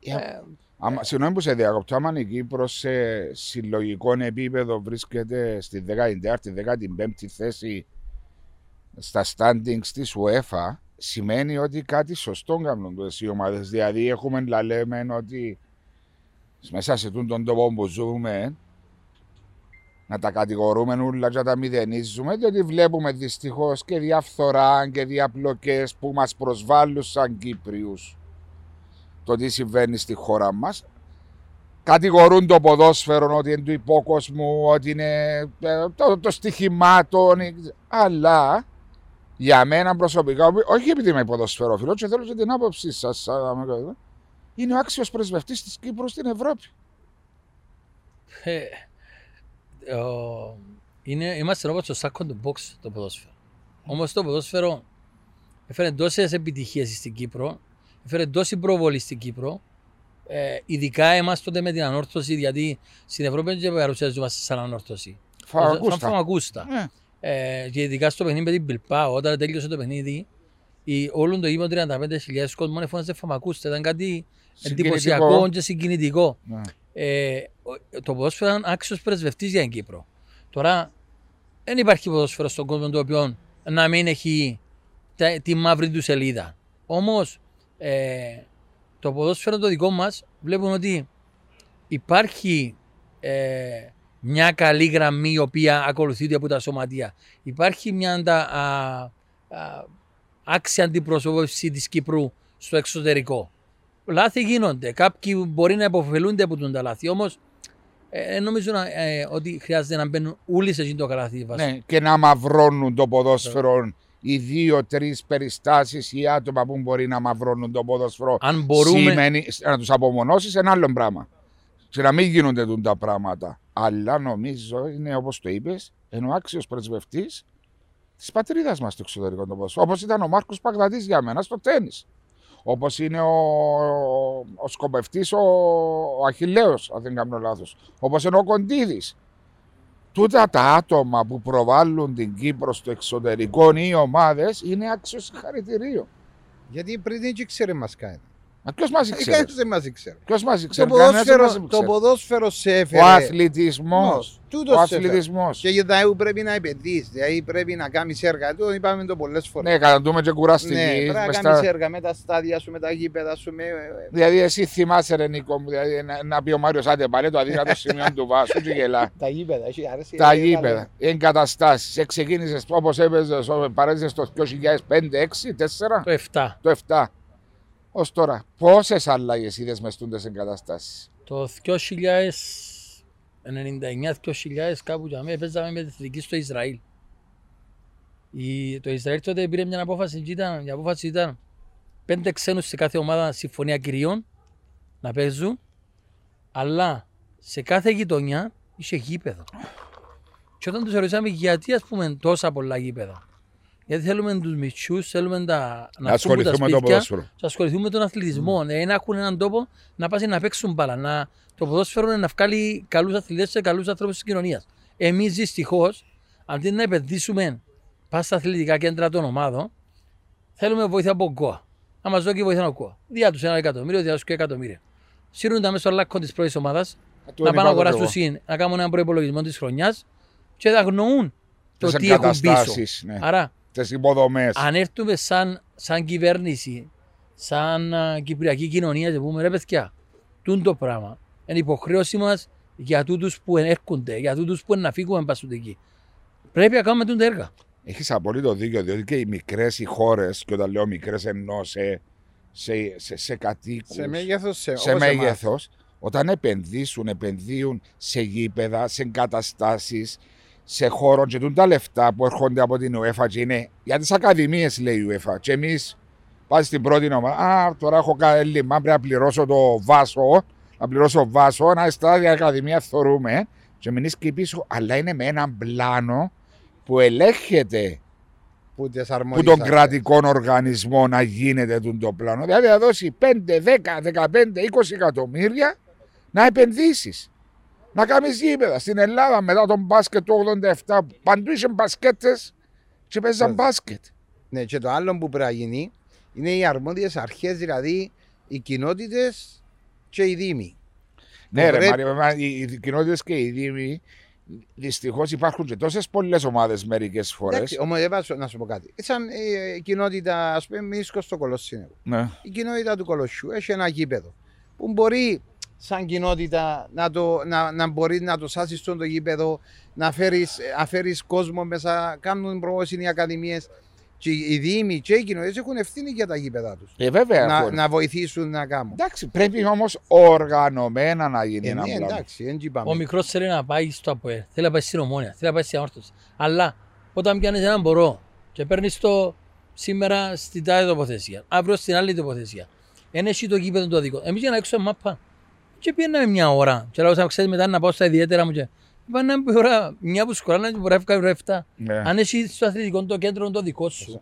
Ε, Ε, Άμα, συγγνώμη που σε διακοπτώ, άμα η Κύπρος σε συλλογικό επίπεδο βρίσκεται στη 14η-15η θέση στα standings της UEFA, σημαίνει ότι κάτι σωστό κάνουν τούτες οι ομάδες. Δηλαδή έχουμε να λέμε ότι μέσα σε τούτον τον τόπο που ζούμε να τα κατηγορούμε όλα και να τα μηδενίζουμε, διότι βλέπουμε δυστυχώς και διαφθορά και διαπλοκές που μας προσβάλλουν σαν Κύπριους. Το τι συμβαίνει στη χώρα μας. Κατηγορούν το ποδόσφαιρο ότι είναι του υπόκοσμου, ότι είναι ε, το, το στοιχημάτων. Αλλά για μένα προσωπικά, όχι επειδή είμαι ποδοσφαιρόφιλο, και θέλω και την άποψή σας, είναι ο άξιος πρεσβευτής της Κύπρου στην Ευρώπη. Ε, ο- είναι, είμαστε όπως το σάκο του box το ποδόσφαιρο. Όμως το ποδόσφαιρο έφερε τόσες επιτυχίες στην Κύπρο, έφερε τόση προβολή στην Κύπρο, ε, ειδικά εμάς τότε με την ανόρθωση, γιατί στην Ευρώπη δεν παρουσιαζόμαστε σαν ανόρθωση. Σαν Φαγακούστα. φαμακούστα. Ναι. Ε, και ειδικά στο παιχνίδι με την Πιλπάο, όταν τέλειωσε το παιχνίδι, η, όλο το γήπεδο 35.000 κόσμο φώναζε φαμακούστα. Ήταν κάτι Συγκινητικό. εντυπωσιακό και συγκινητικό. Ναι. Ε, ο- το ποδόσφαιρο ήταν άξιος πρεσβευτής για την Κύπρο. Τώρα δεν υπάρχει ποδόσφαιρο στον κόσμο το οποίο να μην έχει τα- τη μαύρη του σελίδα. Όμως ε, το ποδόσφαιρο το δικό μας βλέπουμε ότι υπάρχει ε, μια καλή γραμμή η οποία ακολουθείται από τα σωματεία. Υπάρχει μια αντα, α, α, άξια αντιπροσώπευση της Κύπρου στο εξωτερικό. Λάθη γίνονται. Κάποιοι μπορεί να υποφελούνται από τον τα λάθη. Όμως ε, νομίζω να, ε, ότι χρειάζεται να μπαίνουν όλοι σε εκείνο το καλάθι. βάση. Ναι, και να μαυρώνουν το ποδόσφαιρο οι δύο-τρει περιστάσεις ή άτομα που μπορεί να μαυρώνουν το ποδόσφαιρο. Αν μπορούμε. Σημαίνει να τους απομονώσεις ένα άλλο πράγμα. Και να μην γίνονται τούν τα πράγματα. Αλλά νομίζω είναι όπως το είπες, ενώ άξιος πρεσβευτής της πατρίδας μας στο εξωτερικό το ποδόσφαιρο. Όπως ήταν ο Μάρκος Παγδατής για μένα στο τέννη. Όπως είναι ο, ο σκοπευτής ο, ο Αχηλέος, αν δεν κάνω λάθος. Όπως είναι ο Κοντίδης. Τούτα τα άτομα που προβάλλουν την Κύπρο στο εξωτερικό ή οι ομάδες είναι άξιος συγχαρητηρίο. Γιατί πριν δεν ήξερε μας κάνει. Μα ποιος μα Ε, ήξερε. Κανείς δεν μα ήξερε. Ποιος μα Το ήξερε. Κανένας δεν ποδόσφαιρο, μας το ήξερε. ποδόσφαιρο σε έφερε. Ο αθλητισμός. Τούτος Ο σε έφερε. αθλητισμός. Και για τα EU πρέπει να επενδύσει. Δηλαδή πρέπει να κάνεις έργα. Το είπαμε το πολλές φορές. Ναι, καταντούμε και κουραστική. Ναι, πρέπει να μες κάνεις στα- έργα με τα στάδια σου, με τα γήπεδα σου. Με... Δηλαδή, εσύ θυμάσαι, ρε Νίκο μου, δηλαδή, να, να πει ο Μάριος Άντε πάλι το αδύνατο σημείο του βάσου και γελά. (laughs) Τα γήπεδα, έχει αρέσει. Τα ε, γήπεδα, οι εγκαταστάσεις. Ξεκίνησες όπως έπαιζες, παρέζε το 2005, 6, 4, Το 7. το 7. Ω τώρα, πόσες αλλαγέ είδες μες στούντε εγκαταστάσει. Το 2099-2000 κάπου για μένα παίζαμε με τη εθνική στο Ισραήλ. Η, το Ισραήλ τότε πήρε μια απόφαση και ήταν, η απόφαση ήταν πέντε ξένους σε κάθε ομάδα συμφωνία κυριών να παίζουν αλλά σε κάθε γειτονιά είχε γήπεδο. Και όταν τους ρωτήσαμε γιατί ας πούμε τόσα πολλά γήπεδα. Γιατί θέλουμε τους μητσούς, θέλουμε τα, Να έρθουν από τα ασχοληθούμε με το σπίτια, ποδόσφαιρο. να ασχοληθούμε με τον αθλητισμό. Ε, να έχουν έναν τόπο να πάνε να παίξουν μπάλα. Να, το ποδόσφαιρο είναι να βγάλει καλούς αθλητές και καλούς ανθρώπους της κοινωνίας. Εμείς δυστυχώς, αντί να επενδύσουμε πας στα αθλητικά κέντρα των ομάδων, θέλουμε βοήθεια από ΚΟΑ. Να μας δώσει βοήθεια από ΚΟΑ. Διά τους ένα εκατομμύριο, διά τους και εκατομμύρια. Σύρουν τα μέσα στο λάκκο της πρώτης ομάδας, να πάνε να αγοράσουν συν, να κάνουν έναν προπολογισμό της χρονιάς και θα αγνοούν το Τις τι έχουν πίσω. εγκαταστάσεις, ναι. Άρα, Τι υποδομές. αν έρθουμε σαν, σαν κυβέρνηση, σαν α, κυπριακή κοινωνία και πούμε ρε παιδιά, τούν το πράγμα. Είναι υποχρέωση μας για τούτους που έρχονται, για τούτους που είναι να φύγουμε πάσουν εκεί. Πρέπει να κάνουμε τούν τα έργα. Έχεις απόλυτο δίκιο, διότι και οι μικρές οι χώρες, και όταν λέω μικρές εννοώ σε, σε, σε, σε κατοίκους, Σε μέγεθος, σε, σε όπως εμάς. μέγεθο, όταν επενδύσουν, επενδύουν σε γήπεδα, σε εγκαταστάσεις, σε χώρο και τούν τα λεφτά που έρχονται από την UEFA και είναι για τι ακαδημίες, λέει η UEFA. Και εμείς πάμε στην πρώτη ομάδα. Α, τώρα έχω κάνει έλλειμμα, πρέπει να πληρώσω το βάσο, να πληρώσω βάσο, να στα άδεια ακαδημία θεωρούμε. Και μείνεις και πίσω, αλλά είναι με έναν πλάνο που ελέγχεται Που τις που αρμόδιες τον αρχές. κρατικών οργανισμό να γίνεται τούτο το πλάνο. Δηλαδή θα δώσει 5, 10, 15, 20 εκατομμύρια να επενδύσεις. Να κάνεις γήπεδα. Στην Ελλάδα μετά τον μπάσκετ του 87, παντού είχε μπασκέτες και παίζαν Βέβαια. μπάσκετ. Ναι, και το άλλο που πρέπει να γίνει είναι οι αρμόδιες αρχές, δηλαδή οι κοινότητες και οι δήμοι. Ναι, ρε, πρέπει- Μάρια, μα, οι, οι κοινότητες και οι δήμοι δυστυχώς υπάρχουν και τόσες πολλές ομάδες μερικές φορές. Εντάξει, όμως δεν πάω να σου πω κάτι. Σαν ε, η κοινότητα, ας πούμε, Μίσκο στο Κολοσσίνευο. Ναι. Η κοινότητα του Κολοσσιού έχει ένα γήπεδο που μπορεί σαν κοινότητα να, το, να, να μπορείς να το σάσεις στο γήπεδο, να φέρεις, να φέρεις κόσμο μέσα, κάνουν προμόσυνοι οι ακαδημίες και οι δήμοι και οι κοινότητες έχουν ευθύνη για τα γήπεδα τους. Ε, βέβαια. Να, έχουν. να βοηθήσουν να κάνουν. Εντάξει, πρέπει όμως οργανωμένα να γίνει Ε, ένα ναι, πράγμα. εντάξει, δεν είπαμε. Ο μικρός θέλει να πάει στο ΑΠΟΕ, θέλει να πάει στην ομόνια, θέλει να πάει στην αμόρφωση. Αλλά όταν πιάνεις έναν μπορώ και παίρνεις το σήμερα στην τάδε τοποθεσία, αύριο στην άλλη τοποθεσία, δεν έχει το γήπεδο το δικό. Εμείς για να έξω μάπα. Και πήγαμε μια ώρα. Και λέω, θα ξέρεις μετά να πάω στα ιδιαίτερα μου. Και είπα να πει ώρα, μια που σκοράνε και μπορεί να βγάλει ώρα 7. Ναι. Αν έχει στο αθλητικό το κέντρο το δικό σου.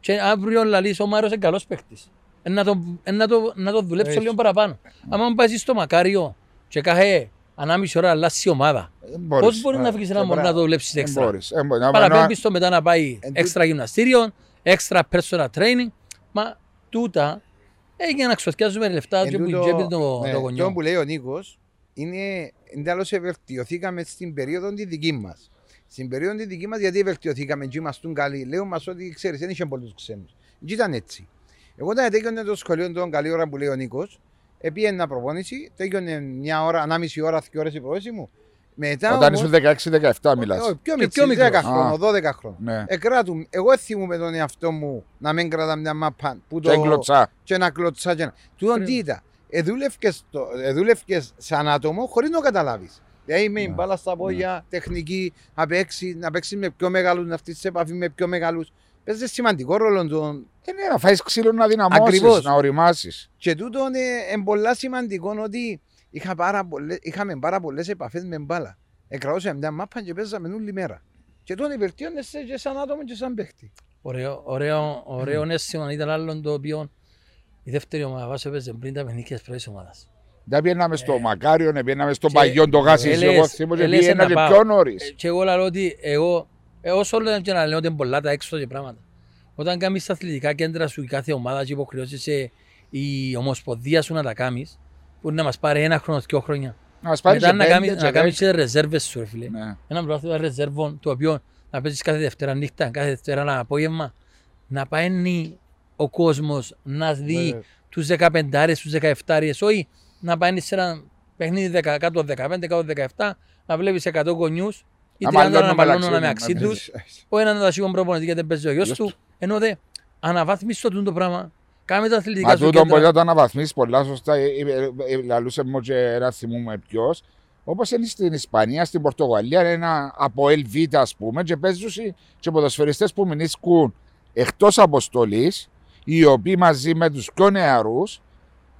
Και αύριο λαλείς ο Μάρος είναι καλός παίκτης. Ε, Να το, ε, να το, να το δουλέψω Έτσι. λίγο παραπάνω. Αν πάει στο Μακάριο και κάθε ανάμιση ώρα αλλάσει η ομάδα. Δεν μπορείς. Πώς μπορεί να βγεις ένα και μωρό να μπράβο. το δουλέψεις Δεν έξτρα; μπορείς. Δεν μπορείς. Να- Παραπέμπεις το μετά να πάει Εν έξτρα γυμναστήριο, έξτρα personal training. Μα τούτα έγινε να ξοθιάζουμε λεφτά Εν και που τούτο- τσέπει το, ναι, το Αυτό γονιό. που λέει ο Νίκος είναι εντάλλω βελτιωθήκαμε στην περίοδο τη δική μας. Στην περίοδο τη δική μας, γιατί βελτιωθήκαμε και ήμασταν καλοί. Λέω μας ότι ξέρεις, δεν είχε πολλούς ξένους. Δεν ήταν έτσι. Εγώ όταν τέκειωνε το σχολείο τον καλή ώρα που λέει ο Νίκος, επίαινα προπόνηση, τέκειωνε μια ώρα, ανάμιση ώρα, δύο ώρες η προπόνηση μου. Μετά Όταν όμως- ήσουν 16-17 μιλάς. όχι, πιο Και μικρή, πιο μικρός. 10 χρόνων, Α. 12 χρόνων. Ναι. Εκράτου, εγώ δεν θυμούμαι τον εαυτό μου να μην κρατά μια μάπα που Και το, έγκλωτσά. και να κλωτσά. Και να... Τούτον τι ήταν. Εδούλευκες, το, εδούλευκες σαν άτομο χωρίς να το καταλάβεις. Δηλαδή με Ναι. μπάλα στα πόδια, τεχνική, να παίξει, να παίξει με πιο μεγάλους, να φτύσεις σε επαφή με πιο μεγάλους. Παίζεις σημαντικό ρόλο τον... Ε, ναι, να φάεις ξύλο να δυναμώσεις, Ακριβώς. να οριμάσεις. Και τούτο είναι ε, πολλά σημαντικό ότι είχα πάρα πολλές, είχαμε πάρα πολλές επαφές με μπάλα. Εκραώσαμε μια μάπα και παίζαμε όλη μέρα. Και τότε βελτιώνεσαι και σαν άτομο και σαν παίχτη. Ωραίο, ωραίο, ωραίο αίσθημα ήταν άλλο το οποίο η δεύτερη ομάδα βάση έπαιζε πριν τα παιχνίδια της πρώτης ομάδας. Δεν πιέναμε στο Μακάριο, δεν πιέναμε στο και- Παγιόν το Γάσις. έλες- Εγώ θυμούμαι ότι έλες πήγαινα να και πάω. πιο νωρίς. Ε, Και εγώ λέω ότι εγώ, ε, όσο λέω και να λέω ότι είναι πολλά τα έξω και πράγματα. Όταν κάνεις τα αθλητικά κέντρα σου η κάθε ομάδα και υποχρεώσεις η ομοσπονδία σου να τα κάνεις, που να μας πάρει ένα χρόνο, δύο χρόνια. Να μας πάρει Μετά και να πέντε κάνεις, και να κάνεις δέκα. και ρεζέρβες σου, ρε φίλε. Ναι. Ένα πρωτάθλημα ρεζέρβων, το οποίο να παίζεις κάθε Δευτέρα νύχτα, κάθε Δευτέρα ένα απόγευμα, να πάει ο κόσμος να δει Βέβαια. τους 15 τους 17 όχι να πάει σε ένα παιχνίδι 10, κάτω από 15, κάτω από 17, να βλέπεις 100 γονιούς ή Να 30 μαλώνουν να μαλώνουν μεταξύ μεταξύ τους, τους, ο έναν να τα σίγουν προπονητή γιατί δεν παίζει ο γιος Γιος του, του. ενώ δε αναβάθμιση το τούτο πράγμα, κάμε τα αθλητικά Μα σου τούτο μπορεί κέντρα. να το αναβαθμίσεις πολλά σωστά. Ε, ε, ε, Λαλούσε μου και ένα θυμούμε ποιος. Όπως είναι στην Ισπανία, στην Πορτογαλία, είναι ένα από LV, ας πούμε, και παίζουν και ποδοσφαιριστές που μηνίσκουν εκτός αποστολής, οι οποίοι μαζί με τους πιο νεαρούς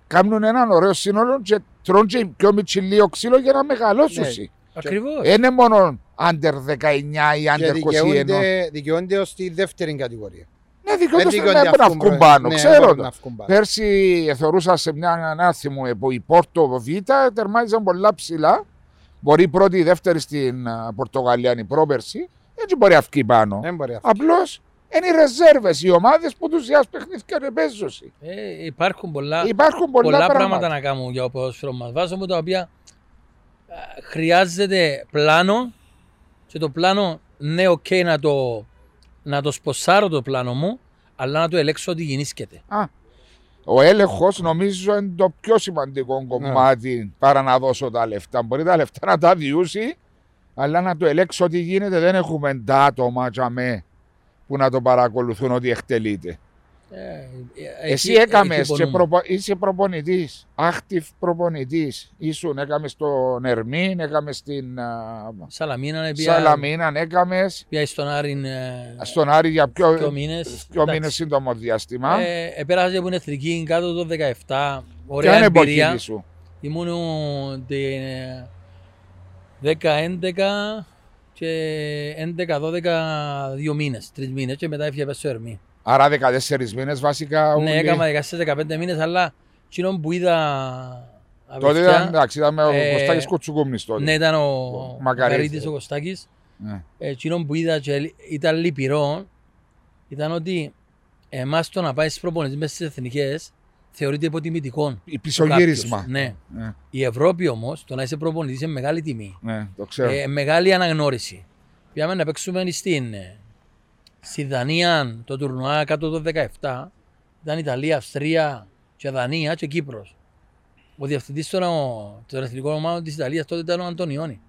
κάνουν έναν ωραίο σύνολο και τρώνε και πιο μυτσιλίο ξύλο για να μεγαλώσουν. Ναι. Ακριβώς. Δεν είναι μόνο under 19 ή Και under 21. δικαιούνται, δικαιούνται ως τη δεύτερη κατηγορία. Ναι, δικαιούνται Δεν στον δικαιούνται να αυκούν βγουν προ- πάνω, ναι, ξέρω μπορούν το. να βγουν πάνω. Πέρσι θεωρούσα σε μια ανάθη μου που η Πόρτο Β τερμάτιζαν πολλά ψηλά. Μπορεί η πρώτη ή η δεύτερη στην α, Πορτογαλία, είναι η πρόπερση. Έτσι μπορεί να βγει πάνω. Δεν μπορεί αυτό. Απλώς είναι οι ρεζέρβες, οι ομάδες που τους διάσει παιχνίδια ρε παίζουν. Ε, υπάρχουν πολλά, Υπάρχουν πολλά, πολλά πράγματα. πράγματα. να κάνουν για το ποδόσφαιρο μας. Βάζω τα οποία α, χρειάζεται πλάνο και το πλάνο ναι, οκ, να το, να το σπονσάρω το πλάνο μου, αλλά να το ελέγξω ότι γινίσκεται. Ο έλεγχος νομίζω είναι το πιο σημαντικό Ναι. κομμάτι παρά να δώσω τα λεφτά. Μπορεί τα λεφτά να τα διούσιν, αλλά να το ελέγξω ότι γίνεται. Δεν έχουμε τα άτομα τζαμέ που να το παρακολουθούν ότι εκτελείται. Ε, ε, Εσύ εκεί- έκαμες εκεί και πονούμε. προπο... είσαι προπονητής, active προπονητής. Ήσουν, έκαμες στον Ερμήν, έκαμες στην α, Σαλαμίνα, πια, Σαλαμίνα, έκαμες πια στον Άρην ε, στον Άρη για πιο, δύο μήνες. πιο Εντάξει. μήνες σύντομο διάστημα. Ε, επέρασες από την εθνική κάτω το 17. Ποια Ωραία είναι η εμπειρία. εποχή σου; Ήμουν την 10-11 και 11-12 δύο μήνες, τρεις μήνες και μετά έφυγε στο Ερμή. Άρα 14 μήνες βασικά. Ναι, όλοι. έκανα 14-15 μήνες, αλλά εκείνο που είδα Τότε απευθεία, ήταν, εντάξει, ήταν με ο ε, Κωστάκης Κουτσουκούμνης τότε. ναι, ήταν ο Ο Μακαρίτης. Μακαρίτης ο Κωστάκης. Ναι. Ε, Εκείνο που είδα και ήταν λυπηρό ήταν ότι εμάς το να πάει στις προπονήσεις μέσα στις εθνικές θεωρείται υποτιμητικό. Η πισωγύρισμα. Κάποιος. Ναι. Ναι, Η Ευρώπη όμως, το να είσαι προπονητής είναι μεγάλη τιμή. ναι, το ξέρω. Ε, μεγάλη αναγνώριση. Πήγαμε να παίξουμε στην, ε, στη Δανία το τουρνουά κάτω το 17. Ήταν Ιταλία, Αυστρία και Δανία και Κύπρος. ο διευθυντής των, των εθνικών ομάδων της Ιταλίας τότε ήταν ο Αντωνιόνι.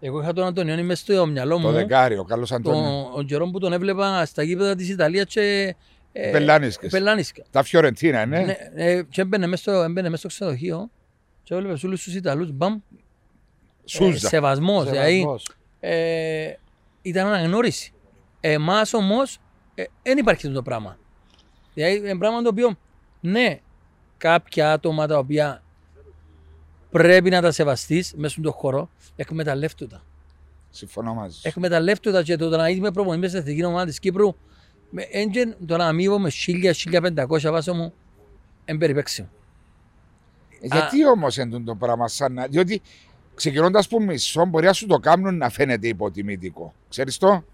Εγώ είχα τον Αντωνιόνι μέσα στο μυαλό Το μου δεκάρι, ο Καλός Αντώνιο. τον, τον καιρό που τον έβλεπα στα γήπεδα της Ιταλίας και ε, Πελάνισκες. πελάνισκα. Τα Φιωρεντίνα, ναι. Ναι, ε, και έμπαινε μέσα στο, έμπαινε μέσα στο ξενοδοχείο και έβλεπε όλους τους Ιταλούς, μπαμ, ε, Σούζα. σεβασμός, δηλαδή Σεβασμός. ε, ήταν αναγνώριση. Εμάς όμως δεν υπάρχει αυτό το πράγμα. Δηλαδή είναι πράγμα το οποίο, ναι, κάποια άτομα τα οποία πρέπει να τα σεβαστείς μέσα στον χώρο, εκμεταλλεύτουν τα. Συμφωνώ μαζί σου. Εκμεταλλεύτουν τα και το να είμαι προπονητής μέσα στην εθνική ομάδα της Κύπρου, με έντζεν το να αμείβω με 1000-1500 βάσο μου, εμπεριπέξιμο. Γιατί όμως εντούν το πράγμα σαν να. Διότι ξεκινώντας που μισό, μπορεί να σου το κάνουν να φαίνεται υποτιμητικό. Ξέρεις το;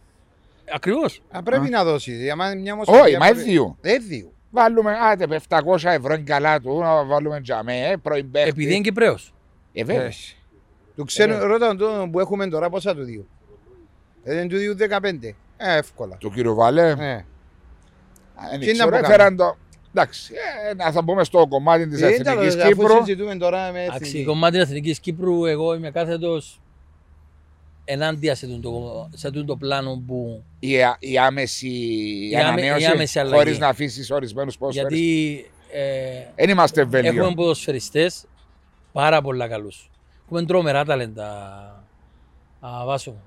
Ακριβώς. Α, πρέπει να δώσει. Για μα- μια Όχι, ομοσπονδία μα πρέπει- έδιου. Έδιου. Βάλουμε, άντε, 700 ευρώ είναι καλά του, να βάλουμε τζαμέ, ε, πρώην παίχτη. Επειδή είναι Κυπρέος. Ε, βέβαια. Έχει. Του ξέρουν, ρώτα τον που έχουμε τώρα πόσα του δύο. Ε, Δεν του δύο 15. Ε, εύκολα. Του κύριου Βαλέ. Ε. δεν τι να ξέρω, πω έφεραν το. Εντάξει, ε, να θα μπούμε στο κομμάτι της Ε, ήταν, Εθνική αφού Κύπρου. συζητούμε τώρα με Εντάξει, εθνική. κομμάτι της Εθνικής Κύπρου, εγώ είμαι κάθετος ενάντια σε τούτο το, σε τούτο το πλάνο που. Η, η άμεση Η άμε- ανανέωση, η άμεση αλλαγή. χωρίς να αφήσεις ορισμένους ποδοσφαιριστές. γιατί ε, Δεν είμαστε Βέλγιο. έχουμε ποδοσφαιριστές πάρα πολλά καλούς. Έχουμε τρομερά ταλέντα α, βάσο. μου.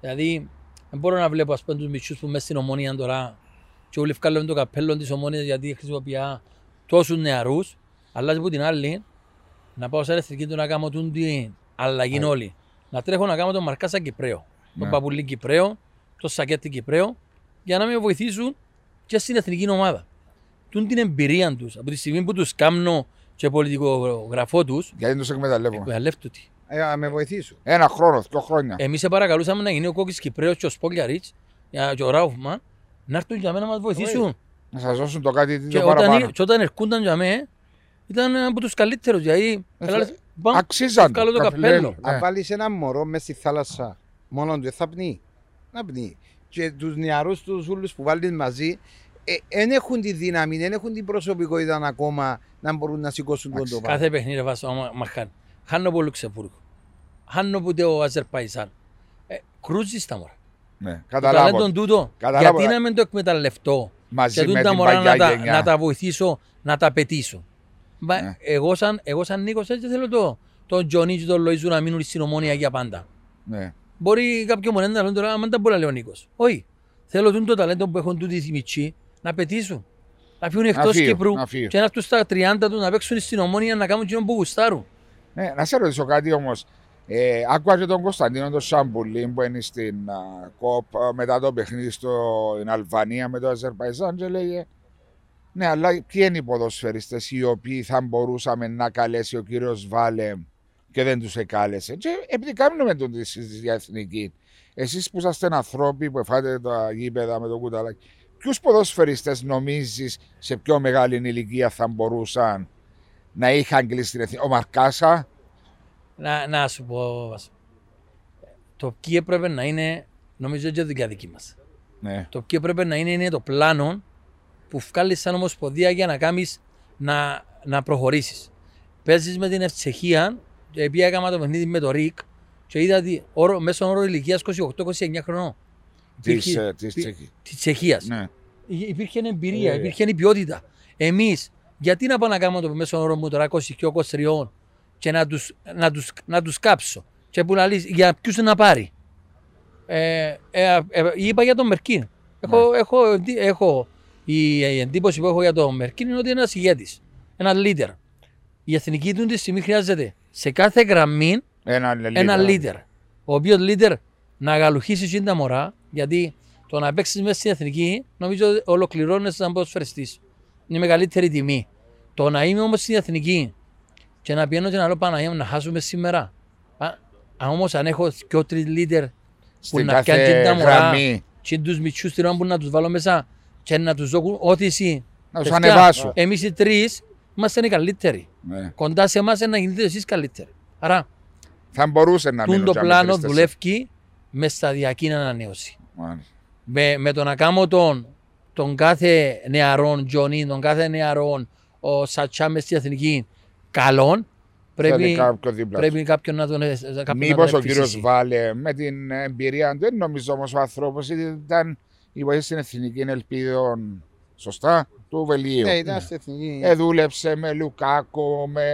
Δηλαδή, δεν μπορώ να βλέπω ας πούμε τους μητσούς που μέσα στην ομόνια τώρα και όλοι βγάλουν το καπέλο της ομόνιας γιατί χρησιμοποιεί τόσους νεαρούς, αλλά και από την άλλη να πάω σε εθνική του να κάνω τούν την αλλαγή όλοι. Να τρέχω να κάνω τον Μαρκάσα Κυπρέο, τον Ναι. Παπουλή Κυπρέο, τον Σακέτη Κυπρέο, για να με βοηθήσουν και στην εθνική ομάδα. Τούν την εμπειρία τους, από τη στιγμή που τους κάμνω και πολιτικογραφώ τους, Γιατί δεν τους εκμεταλλεύουμε. εκμεταλλεύτου τι. Ε, να με βοηθήσουν. Ένα χρόνο, δύο χρόνια. Εμείς σε παρακαλούσαμε να γίνει ο Κόκκις Κυπρέος και ο Σπόλιαριτς για- και ο Ράουφμαν να έρθουν για μένα να μας βοηθήσουν. Να σας δώσουν το κάτι Και το όταν, παραπάνω. και όταν ερχούνταν για μένα ήταν από τους καλύτερους. Γιατί Ε, έλα, φε- μπαμ, Αξίζαν βγάλω το καπέλο. καπέλο. Ναι. Αν βάλεις ένα μωρό μέσα στη θάλασσα μόνο του, θα πνίγει. Να πνίγει. Και τους νεαρούς τους ούλους που βάλεις μαζί, δεν έχουν τη δύναμη, δεν έχουν την προσωπικότητα ακόμα να μπορούν να σηκώσουν τον Εντάξει, το πράγμα. Κάθε παιχνίδι βάζω άμα μα χάνει. Χάνω από Λουξεμβούργο. Χάνω από το Αζερπαϊζάν. Ε, κρούζεις τα μωρά. Ναι, Το καταλάβω. ταλέντο τούτο. Καταλάβω. Γιατί να μην το εκμεταλλευτώ; Μαζί Και με τούν τα την μωρά να παγιά τα, γενιά. να τα βοηθήσω, να τα πετήσω. Μα Ναι. εγώ, σαν, εγώ σαν Νίκος έτσι θέλω το, τον Τζονί και τον Λοΐζου να μείνουν στην ομόνια για πάντα. Ναι. Μπορεί κάποιο μονέντα να λένε τώρα, άμα δεν μπορεί να λέει ο Νίκος. Όχι. Θέλω τούν το ταλέντο που έχουν τούτοι οι μητσοί να πετήσουν. Να φύγουν εκτός φύγουν, Κύπρου να φύγουν. και να έρθουν στα 30 τους να παίξουν στην ομόνια να κάνουν εκείνο που γουστάρουν. Ναι, να σε ρωτήσω κάτι όμως. Ε, άκουγα και τον Κωνσταντίνο τον Σαμπουλή που είναι στην α, ΚΟΠ α, μετά το παιχνίδι στην Αλβανία με το Αζερπαϊζάν και λέγε Ναι, αλλά ποιοι είναι οι ποδοσφαιριστές οι οποίοι θα μπορούσαμε να καλέσει ο κύριος Βάλε και δεν τους εκάλεσε; Και επειδή κάνουμε τον της συζήτησης για εθνική, εσείς που είσαστε ανθρώποι που εφάτε τα γήπεδα με το κουταλάκι, ποιους ποδοσφαιριστές νομίζεις σε πιο μεγάλη ηλικία θα μπορούσαν να είχαν κλείσει την εθνική; Ο Μαρκάσα, Να, να σου πω, Βάσο. Το ποιοι έπρεπε να είναι, νομίζω και δουλειά δική μας. ναι. Το ποιοι έπρεπε να είναι, είναι το πλάνο που βγάλεις σαν ομοσπονδία για να κάνεις να, να προχωρήσεις. Παίζεις με την Ευσεχία, και επειδή έκανα το παιχνίδι με το Ρικ και είδα ότι όρο, μέσω όρο ηλικίας 28-29 χρονών Της, Υπήρχε- ε, της υπή- Τσεχίας. της Τσεχίας. Ναι. Υ- Υπήρχε εμπειρία, Ε. υπήρχε η ποιότητα. Εμείς, γιατί να πάω να κάνω το μέσο όρο μου τώρα 20 και 23 και να τους, να τους, να τους κάψω; Και που να λύσεις, για ποιους να πάρει; Ε, ε, ε, ε, είπα για τον Μερκίν. Έχω, έχω, εντι- έχω, η, η εντύπωση που έχω για τον Μερκίν είναι ότι είναι ένας ηγέτης, ένας leader. Η εθνική του τη στιγμή χρειάζεται σε κάθε γραμμή Ένα leader. ένα leader. Ο οποίος leader να αγαλουχήσει εκείνη τα μωρά, γιατί το να παίξεις μέσα στην εθνική, νομίζω ολοκληρώνει σαν ποδοσφαιριστής. Είναι η μεγαλύτερη τιμή. Το να είμαι όμως στην εθνική και να πηγαίνω και να λέω Παναγία μου να χάσουμε σήμερα. Α, αν όμως αν έχω και τρεις leader που Στην να πιάνουν κάθε τα μωρά γραμμή. και τους μητσούς στην ώρα που να τους βάλω μέσα και να τους δω ό,τι εσύ. Να τους Παιδιά, ανεβάσω. Εμείς οι τρεις είμαστε οι καλύτεροι. Ναι. Κοντά σε εμάς να γίνετε εσείς καλύτεροι. Άρα Θα μπορούσε να Τούν μείνω το τζάμε πλάνο τρεις-τέσσερις. δουλεύει με σταδιακή ανανέωση. Μάλιστα. Με, με το να κάνω τον, τον κάθε νεαρόν Τζονί, τον κάθε νεαρόν ο Σατσά μες στην εθνική, καλών, Θέλει πρέπει, κάποιο δίπλα του. πρέπει κάποιον να τον, κάποιον να τον Μήπω ο κύριος ευφυσίσει. Βάλε με την εμπειρία του, δεν νομίζω όμως ο άνθρωπος ήταν η βοήθεια στην εθνική ελπίδων. Σωστά, του Βελγίου. Ναι, ήταν στην εθνική. Ε, δούλεψε με Λουκάκου, με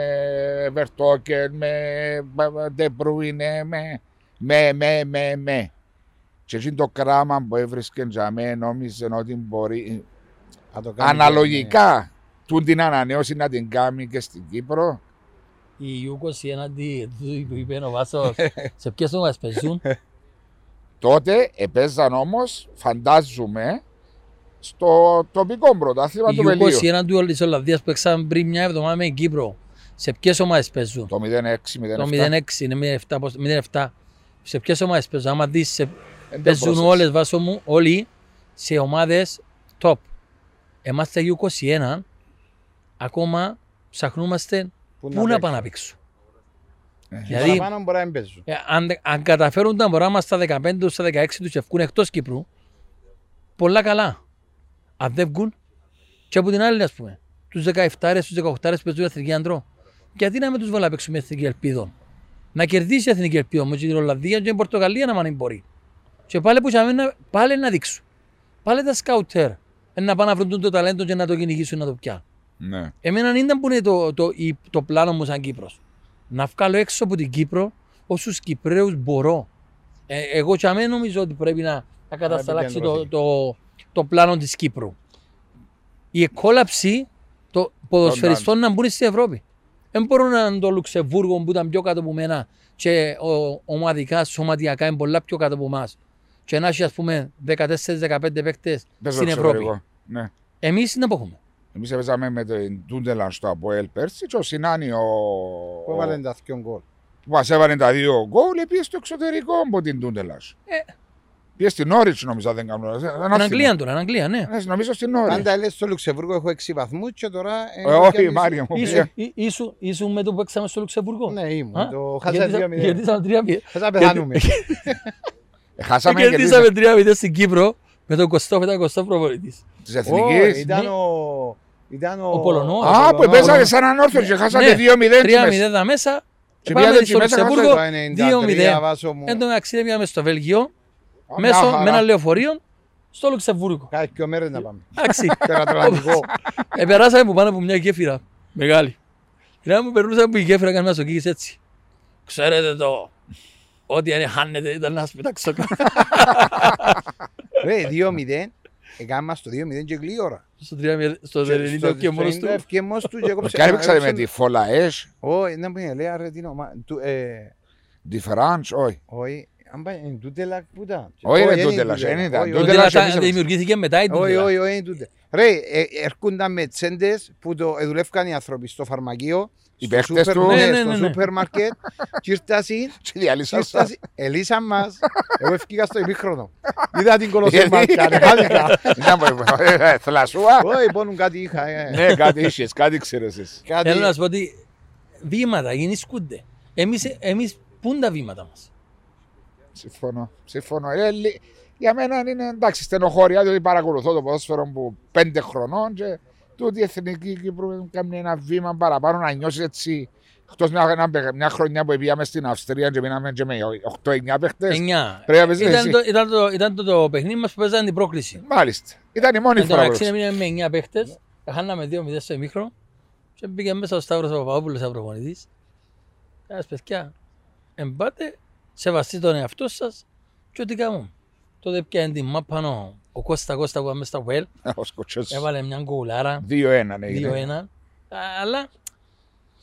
Βερτόνγκεν, με Ντε Μπρόινε, με, με, με, με, με. Και εκεί το κράμα που έβρισκε για μέ νόμιζε ότι μπορεί να το κάνει αναλογικά του την ανανέωση να την κάνει και στην Κύπρο. Η U21 τι τι που είπε ο Βάσος, (laughs) σε ποιες ομάδες παίζουν; (laughs) Τότε επέζαν όμως, φαντάζομαι, στο τοπικό πρωτάθλημα Η του Βελγίου. U21 του της Ολλανδίας που έξαμε πριν μια εβδομάδα με την Κύπρο. Σε ποιες ομάδες παίζουν; Το 0-6-0-7. Το 0-6 είναι 0-7, πώς- 0-7. Σε ποιες ομάδες παίζουν; Άμα δεις, σε, Δεν παίζουν πρόσεξα. όλες βάσο μου, όλοι σε ομάδες top. Εμάς στα U21 ακόμα ψαχνούμαστε πού να πάνε να παίξουν. Ε, Δηλαδή- Δηλαδή, πάνω μπορεί να μην παίζουν. Ε, αν, αν καταφέρουν τα μωρά μας στα 15 τους, στα 16 τους και βγουν εκτός Κύπρου, πολλά καλά. Αν δεν βγουν, και από την άλλη ας πούμε, τους 17 τους 18 παίζουν εθνική αντρό. Γιατί να μην τους βάλω να παίξουμε εθνική ελπίδα; Να κερδίσει η εθνική ελπίδα με την Ολλανδία και την Πορτογαλία να μην μπορεί. Και πάλι που είχαμε να, πάλι να δείξουν. Πάλι τα σκάουτερ να πάνε να βρουν το ταλέντο και να το κυνηγήσουν να το πιάνουν. Ναι. Εμένα δεν ήταν που είναι το, το, η- το πλάνο μου σαν Κύπρος. Να βγάλω έξω από την Κύπρο όσους Κυπρέους μπορώ. Ε, εγώ και αμέ νομίζω ότι πρέπει να, να κατασταλάξει το, επικεντρωθεί. το, το πλάνο της Κύπρου. Η εκόλαψη των ποδοσφαιριστών να μπουν στην Ευρώπη. Δεν μπορούν να είναι το Λουξεμβούργο που ήταν πιο κάτω από μένα και ο, ομαδικά, σωματιακά είναι πολλά πιο κάτω από εμάς. Και να έχει ας πούμε 14-15 παίκτες Πες στην το Ευρώπη. εξωτερικό. Ναι. Εμείς δεν έχουμε. Εμείς έπαιζαμε με τον Τούντελαν στο Αποέλ πέρσι και ο Σινάνι ο... Που έβαλε τα δυο γκολ. που μας έβαλε τα δύο γκολ πήγε στο εξωτερικό από την Τούντελαν. Ε. Πήγε στην Όριτς νομίζω αν δεν κάνω. λάθος. Δεν Στην άθιμα. Αγγλία τώρα, στην Αγγλία, ναι. Ναι, νομίζω στην Όριτς. Πάντα έλεγε στο Λουξεμβούργο έχω 6 βαθμούς και τώρα... ε, Ε, Όχι πιάνεις- Μάριο μου. Ήσουν, εί- ήσουν, ήσουν με το που παίξαμε στο Λουξεμβουργό. Ναι, ήμουν. Α, Το χάσα γιατί θα- 2-0. Γιατί ήταν 3-0. Θα τα πεθάνουμε. (laughs) Ε, Χάσαμε Και και κερδίσαμε 3-0 στην Κύπρο με τον Κωστό, με τον Κωστό προπονητής. της Όχι, Εθνικής. Ήταν Ναι. ο... Ήταν ο... Ο Πολωνός. ο Α, που Πολωνός. παίζατε σαν ανόρθωση και χάσατε Ναι, 2-0 στη μέση. 3-0 τα μέσα. Και Πάμε πήγατε στο εκεί μέσα, Λουξεμβούργο, Το 93 2-0. βάσο μου. Εν τω μεταξύ πήγαμε στο Βέλγιο, Α, μέσω μια με χαρά. ένα λεωφορείο, στο Λουξεμβούργο. Κάθε δυο μέρες να πάμε. Εντάξει. (laughs) Τον Ατλαντικό. (laughs) Επεράσαμε που πάνω από μια γέφυρα. Μεγάλη. Και να μου περνούσαμε που η γέφυρα κάνει μας οδήγησε έτσι. Ξέρετε το. Ό,τι αν χάνετε ήταν να σπιτάξω κάτω. Ρε, 2-0. Έκανα στο 2-0 και γλύωρα. Στο 3-0, στο 90 και μόνος του. Και μόνος του και έκοψε- (laughs) Και αν παίξατε με έκοψε- τη Φολαές, Όχι, να μην λέει, ρε, την ομάδα. του, ε, τη Φραντς, όχι. Όχι, αν πάει, είναι τούτελα που ήταν. Όχι, ρε, είναι τούτελα, τούτελα. δεν ήταν. Όχι, Το Τούτελα Τούτελα και εμείς τα- δημιουργήθηκε μετά η Όχι, Τούτελα. όχι, όχι, είναι τούτελα. Ρε, ε, έρχονταν με τσέντες που το ε, δουλεύκαν οι άνθρωποι στο φαρμακείο. Οι στο παίχτες σούπερ- του. ναι, Ναι, ναι, στο ναι, ναι. σούπερ μάρκετ. Και ήρθασαν, (laughs) Και διαλύσαν και στα. ήρθασαν, ελύσαν μας. Εγώ ευκήκα στο ημίχρονο. (laughs) Είδα την κολοσσό Γιατί; μάρκα, ρε, χάθηκα. Ήταν που- ε, Θλασσούα. Όχι, πόνουν κάτι είχα. ε. Ναι, κάτι είχες, κάτι ξέρεις εσύ. Κάτι- Θέλω να σου πω ότι βήματα γεννήσκονται. Εμείς, εμείς πού είναι τα βήματα μας; Συμφωνώ. Συμφωνώ. Ε, λι- για μένα είναι εντάξει, στενοχώρια διότι παρακολουθώ το ποδόσφαιρο που πέντε χρονών και τούτη η εθνική Κύπρου κάνει ένα βήμα παραπάνω να νιώσει έτσι. Εκτός μια, ένα- μια χρονιά που πήγαμε στην Αυστρία και μείναμε και με 8-9 παίχτες. Εννιά. Πρέπει να παίζεις Ήταν εσύ. το, ήταν, το, ήταν το, το παιχνίδι μας που παίζανε την πρόκληση. Μάλιστα. Ήταν η μόνη Εν τω φορά που μεταξύ έπαιξε. έμεινε με 9 παίχτες, χάναμε 2-0 στο ημίχρονο και μπήκε μέσα ο Σταύρος ο Παπαπούλος σαν προπονητής. Κάτσε παιδιά, εμπάτε, σεβαστείτε τον εαυτό σας και ό,τι κάνουμε. Τότε πιάνε την μάπα πάνω ο Κώστα Κώστα που πάμε στα Βουέλ, Ο Σκοτσός. έβαλε μια γκουλάρα, 2-1 ναι, έγινε. 2-1. Αλλά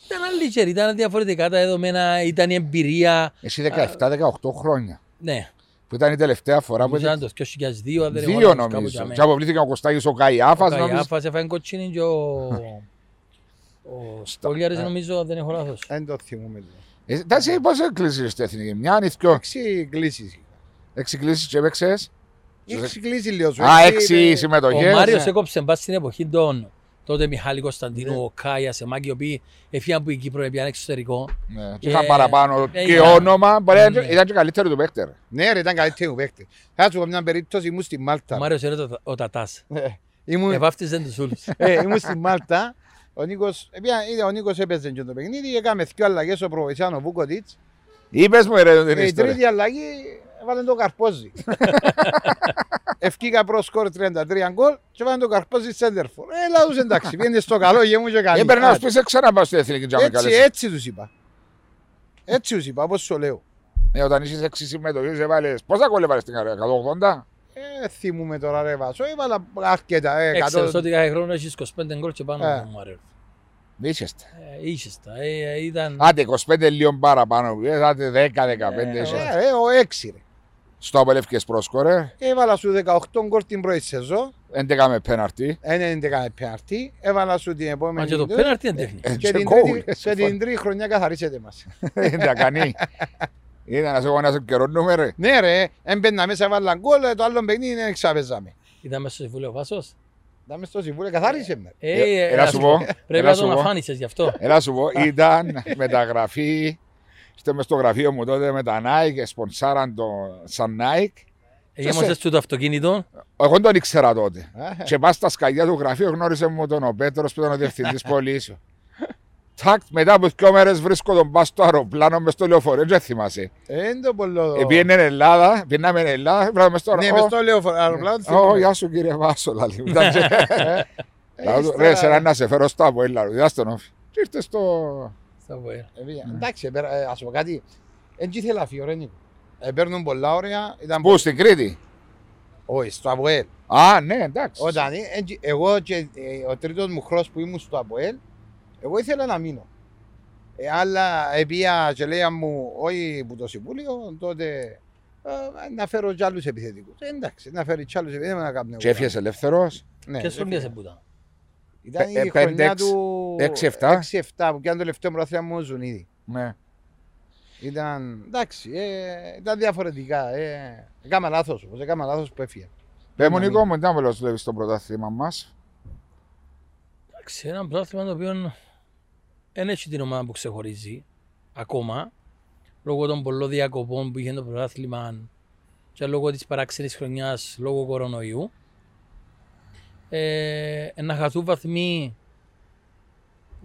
ήταν άλλη καιρή, ήταν διαφορετικά τα δεδομένα, ήταν η εμπειρία. Εσύ 17-18 χρόνια. Ναι, Που ήταν η τελευταία φορά που ήταν ήταν. το 2002, αν δεν Δύο έχω λάθος, κάπου νομίζω. για μένα. Και αποβλήθηκε ο Κωστάκης ο Καϊάφας. Ο νομίζω. Καϊάφας έφαγε κοτσίνη και ο... Ο Στόλιαρης νομίζω αν δεν έχω λάθος. Δεν το θυμούμαι. το. Ε, Εντάξει, πώς έκλεισες στην εθνική; Μια ή δυο. Έξι κλήσεις. Έξι κλήσεις και έπαιξες. Έξι κλήσεις λέω σου. Α, Έξι έξι είναι- Ο συμμετοχές. Μάριος ναι. έκοψε μπας στην εποχή των τότε Μιχάλη Κωνσταντίνου, ο Κάιας, Σεμάκη, οι οποίοι έφυγαν από η Κύπρο, έπιαν εξωτερικό. Ναι, και Και- είχαν παραπάνω ε, και ήταν- όνομα. Μπορεί να Ναι. ήταν και καλύτερο του παίκτερ. Ναι, ρε, ήταν καλύτερη μου παίκτη. Θα σου πω μια περίπτωση, ήμουν στη Ο Μάλτα. Μάριος είναι το- ο Τατάς. Ε, Ήμουν Εβάφτιζαν τους όλους. ε, ήμουν στη Μάλτα. Ο Νίκος, επία- είδε, ο Νίκος έπαιζε και το παιχνίδι, έκαμε δύο αλλαγές ο προβοηθάν ο Βούκοτιτς. Είπες μου ρε την Και η ιστορία. τρίτη αλλαγή έβαλε το Καρπόζι. (laughs) Ευκήκα προ σκορ 33 γκολ και έβαλε το Καρπόζι σέντερφορ. Ε, λαούς εντάξει, πήγαινε στο καλό, γεμού και καλή. Έπαιρνα να Άντε. σου πεις ξανά πάω στην εθνική τζάμε Έτσι, καλές. έτσι τους είπα. Έτσι τους είπα, όπως σου λέω. Ε, όταν είσαι έξι συμμετοχές έβαλες, πόσα γκολ έβαλες στην καριέρα, 180. Ε, θυμούμε τώρα ρε Βάσο, έβαλα αρκετά. Ε, Έξερες εκατό- ότι κάθε χρόνο έχεις 25 γκολ και πάνω Ε. από Μάρερ. Είσαστε. Ε, Είχες τα. Ε, ε, Ήταν... Άντε 25 λίγο παραπάνω, ε, άντε 10-15. Ε, είσαι. Ε, ε, ο έξι ρε. Στο απολεύκες πρόσκορε, Έβαλα σου 18 γκολ την πρώτη σεζόν, 11 με πέναρτη. ένα είναι έκανε πέναρτη, έβαλα σου την Μα επόμενη. και το πέναρτι είναι τέχνη. Ε, Και και την γκολ. τρίτη- και την τρίτη χρονιά καθαρίσετε μας. Δεν τα κάνει. Είδα να σε έχω να σε καιρώνουμε ρε. Ναι ρε, έμπαινα μέσα, έβαλα γκολ, το άλλο παιχνίδι δεν ξαπεζάμε. Ήταν μέσα στο Συμβούλιο ο Βάσος; Δάμε στο συμβούλιο, καθάρισε με. Ε, Ε, ε, Έλα ας σου πω, πω. Πρέπει έλα να σου τον πω. αφάνισες γι' αυτό. Έλα σου πω, ήταν μεταγραφή στο μες στο γραφείο μου τότε με τα Nike, σπονσάραν το σαν Nike. Είμαστε στο το αυτοκίνητο; Εγώ δεν τον ήξερα τότε. Α, Και πας στα σκαλιά του γραφείου γνώρισε μου τον ο Πέτρος που ήταν ο διευθυντής (laughs) πωλήσεων. Τάκ, μετά από δύο μέρες βρίσκω τον πας στο αεροπλάνο μες στο λεωφορείο, δεν θυμάσαι. Εν το πολλό. Επήγαινε Ελλάδα, πήγαμε Ελλάδα, βράμε μες στο Ναι, μες αεροπλάνο. στο λεωφορείο, αεροπλάνο, Ω, θυμούμαι. γεια σου κύριε Βάσο, λαλή. μου. Ήταν και- Ε, Λάω του, ύστερα- Ρε, σε ένα να σε φέρω στο από έλα, διδάς τον όφη. Και ήρθες στο... Στα βοήθεια. Ε, πήγα. Εντάξει, επέρα- ε, ας σου πω κάτι. Εν τσι ήθελα φύγω, ρε Νίκο. Ε, Παίρνουν πολλά ωραία. Ήταν Πού, στην Κρήτη; Όχι, στο ΑΠΟΕΛ. Α, ναι, εντάξει. Όταν ε, εν τσι- εγώ και ε, ο τρίτος μου χρόνος που ήμουν στο ΑΠΟΕΛ, εγώ ήθελα να μείνω. Ε, αλλά επία και λέει μου, όχι που το συμβούλιο, τότε ε, να φέρω κι άλλους επιθετικούς. Ε, εντάξει, να φέρει κι άλλους επιθετικούς, να κάνω. Και έφυγες ελεύθερος; Ναι, Ποιες δεν χρονιές φύγα. επούτα. Ήταν Ε, η πέντε, χρονιά έξι, του έξι, εφτά. 6-7 που πιάνε το τελευταίο πρωτάθλημα μου ο Ζουνίδη. Ναι. Ήταν, εντάξει, ε, ήταν διαφορετικά. Ε, έκανα λάθος, όμως, έκανα λάθος που έφυγε. Πες μου Να Νίκο μην- μου, ήταν πολλός δουλεύεις στο πρωτάθλημα μας. Εντάξει, ένα πρωτάθλημα το οποίο δεν έχει την ομάδα που ξεχωρίζει ακόμα λόγω των πολλών διακοπών που είχε το πρωτάθλημα και λόγω της παράξενης χρονιάς λόγω κορονοϊού. Ε, να χαθούν βαθμοί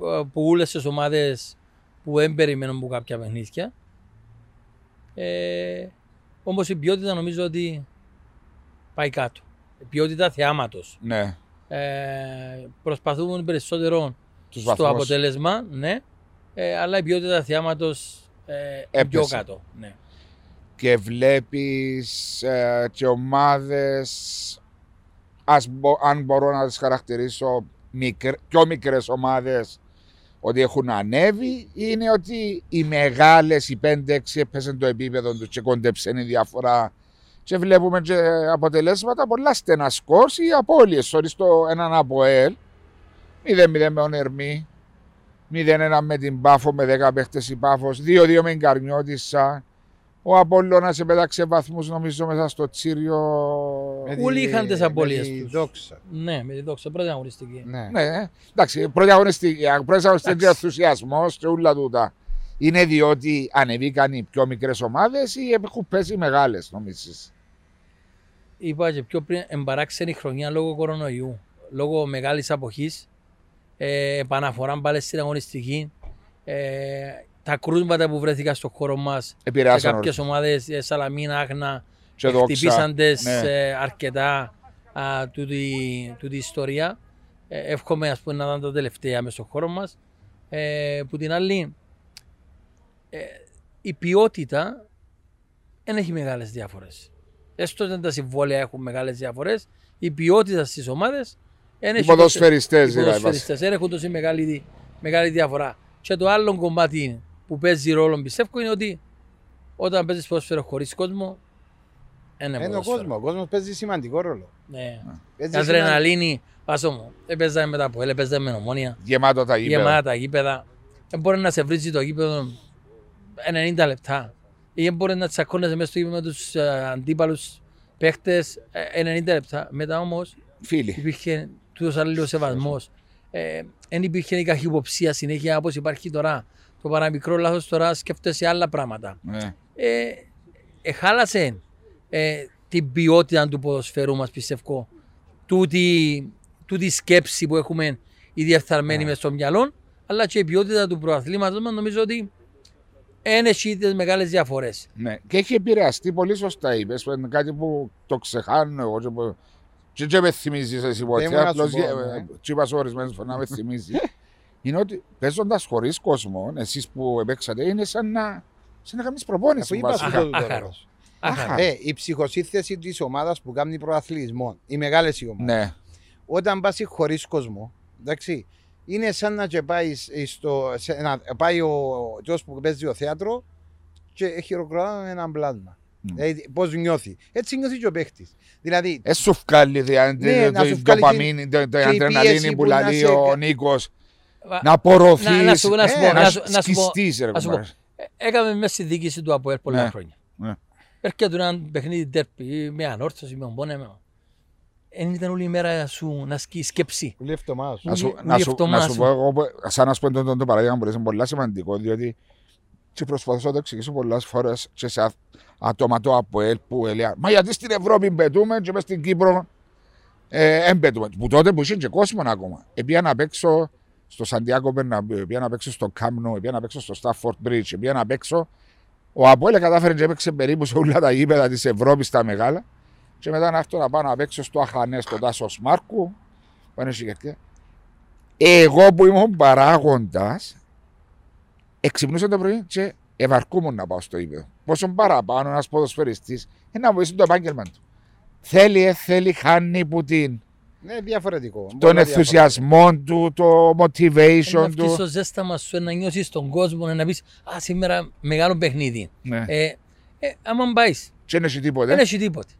ε, που όλες τις ομάδες που δεν περιμένουν από κάποια παιχνίδια. Ε, όμως η ποιότητα νομίζω ότι πάει κάτω. Η ποιότητα θεάματος Ναι. ε, προσπαθούν περισσότερο Τους στο βαθμούς. αποτέλεσμα, ναι, ε, αλλά η ποιότητα θεάματος ε, είναι πιο Έπεσε. κάτω. Ναι. Και βλέπεις ε, και ομάδες, ας μπο- αν μπορώ να τις χαρακτηρίσω, μικρ, πιο μικρές ομάδες ότι έχουν ανέβει είναι ότι οι μεγάλες, οι 5-6 έπεσαν το επίπεδο τους και κοντέψαν η διαφορά και βλέπουμε και αποτελέσματα πολλά στενά σκορς ή απώλειες. Sorry, στο έναν από ΕΛ, 0-0 με τον Ερμή, 0-1 με την Πάφο με 10 παίχτες η Πάφος, 2-2 με την Καρμιώτισσα, ο Απόλλωνας επέταξε βαθμούς νομίζω μέσα στο Τσίριο. Με τη- Όλοι είχαν τις με απώλειες τη τους. Δόξα. ναι, με τη δόξα, πρώτη αγωνιστική. Ναι. Ναι, εντάξει, πρώτη αγωνιστική, πρώτη αγωνιστική Εντάξει. ενθουσιασμός και όλα τούτα. Είναι διότι ανεβήκαν οι πιο μικρές ομάδες ή έχουν πέσει οι μεγάλες, νομίζεις; Είπα και πιο πριν, εμπαράξενη χρονιά λόγω κορονοϊού, λόγω μεγάλης αποχής, ε, επαναφορά πάλι στην αγωνιστική, ε, τα κρούσματα που βρέθηκαν στον χώρο μας σε Επηρεάσαν κάποιες όλους. ομάδες, ε, Σαλαμίνα, Άχνα, Και δόξα. χτυπήσαν τις ναι. ε, αρκετά α, τούτη, τούτη ιστορία. Ε, εύχομαι ας πούμε, να ήταν τα τελευταία μες στον χώρο μας. Ε, που την άλλη, ε, η ποιότητα δεν έχει μεγάλες διάφορες. Έστω ότι τα συμβόλαια έχουν μεγάλες διαφορές, η ποιότητα στις ομάδες δεν Οι έχει ποδοσφαιριστέ οι δηλαδή. ποδοσφαιριστές δεν έχουν τόση μεγάλη, μεγάλη διαφορά. Και το άλλο κομμάτι που παίζει ρόλο πιστεύω είναι ότι όταν παίζεις ποδοσφαίρο χωρίς κόσμο, δεν είναι Είναι ο ποδόσφαιρο. κόσμος. Ο κόσμος παίζει σημαντικό ρόλο. Ναι. Παίζει Η αδρεναλίνη, πάσο μου, έπαιζα μετά από έπαιζα με νομόνια, Γεμάτο τα γήπεδα. γεμάτα τα γήπεδα. Δεν μπορεί να σε βρίζει το γήπεδο 90 λεπτά. Ή δεν μπορεί να τσακώνεσαι μέσα στο γήπεδο με τους ε, αντίπαλους παίχτες ε, 90 λεπτά. Μετά όμως Φίλοι. υπήρχε τούτος άλλος σεβασμός. Ε, δεν υπήρχε η καχυποψία συνέχεια όπως υπάρχει τώρα. Το παραμικρό λάθος τώρα σκέφτεσαι άλλα πράγματα. Ναι. Ε, ε, χάλασε ε, την ποιότητα του ποδοσφαίρου μας πιστεύω. Τούτη, τούτη σκέψη που έχουμε ήδη ευθαρμένοι Ναι. μες στο μυαλό, αλλά και η ποιότητα του προαθλήματος μας νομίζω ότι είναι έχει τις μεγάλες διαφορές. Ναι. Και έχει επηρεαστεί πολύ σωστά, είπες, που είναι κάτι που το ξεχάνω εγώ και που... Και, και με θυμίζεις εσύ ποτέ, ήμουν να απλώς σου πω, γε- ναι. τσι είπας σου ορισμένες φορές να με θυμίζεις. (laughs) είναι ότι παίζοντας χωρίς κόσμο, εσείς που παίξατε, είναι σαν να, σαν να κάνεις Αφού προπόνηση. είπα σου βασικά. το Άχαρο. τώρα. Άχαρο. Ε, η ψυχοσύνθεση της ομάδας που κάνει προαθλισμό, οι μεγάλες οι ομάδες. Ναι. Όταν πας χωρίς κόσμο, εντάξει, είναι σαν να και πάεις, στο, σε, να, πάει ο γιος που παίζει ο θέατρο και χειροκροτά έναν πλάσμα. Mm. Δηλαδή, Πώς νιώθει. Έτσι νιώθει και ο παίχτης. Δηλαδή, Ε, σου βγάλει δια- Ναι, να το- σου το βγάλει ντοπαμίνη, το- το και η πίεση αντρεναλίνη που που να λέει σε- ο Νίκος, Βα- να απορροφείς, Να- να σου- να σου πω, ε, να σου- να σου πω- σκιστείς, ρε να σου πω. κουμπάρε. Ε, Έκαμε μέσα στη διοίκηση του ΑΠΟΕΛ πολλά Ναι. χρόνια. Ναι. Έρχεται ένα παιχνίδι τέρπι, με ανόρθωση, με ομπόνε, με... Εν ήταν όλη η μέρα σου να σκείς σκέψη. που λέει αυτομάτω. Να σου, Ούλη- να, ούλη σου, εβδομάδα να σου σου. πω εγώ, που- σαν να σου πω το, το, το παράδειγμα που είναι πολύ σημαντικό, διότι και προσπαθώ να το εξηγήσω πολλές φορές και σε α- άτομα το ΑΠΟΕΛ που έλεγαν «Μα γιατί στην Ευρώπη μπετούμε και μες στην Κύπρο ε, εμπετούμε». Που τότε που είχε και κόσμο ακόμα. Επία να παίξω στο Σαντιάκο Μπερναμπίου, επία να παίξω στο Κάμνο, επία να παίξω στο Στάφορτ Μπρίτζ, επία να παίξω ο ΑΠΟΕΛ κατάφερε και έπαιξε περίπου σε όλα τα γήπεδα της Ευρώπης τα μεγάλα και μετά να έρθω να πάω να παίξω στο Αχανές, στο Τάσος Μάρκου, πάνε σε γιατί. Εγώ που ήμουν παράγοντας, εξυπνούσα το πρωί και ευαρκούμουν να πάω στο ύπεδο. Πόσο παραπάνω ένας ποδοσφαιριστής να βοηθήσει το επάγγελμα του. Θέλει, ε, θέλει, χάνει που την, Ναι, διαφορετικό. τον Πολλά ενθουσιασμό του, το Να motivation βγεις στο του. ζέσταμα σου, να νιώσεις τον κόσμο, να πεις «Α, σήμερα μεγάλο παιχνίδι». Ναι. Ε, ε, άμα πάεις, Και δεν έχει τίποτε. δεν έχει τίποτε.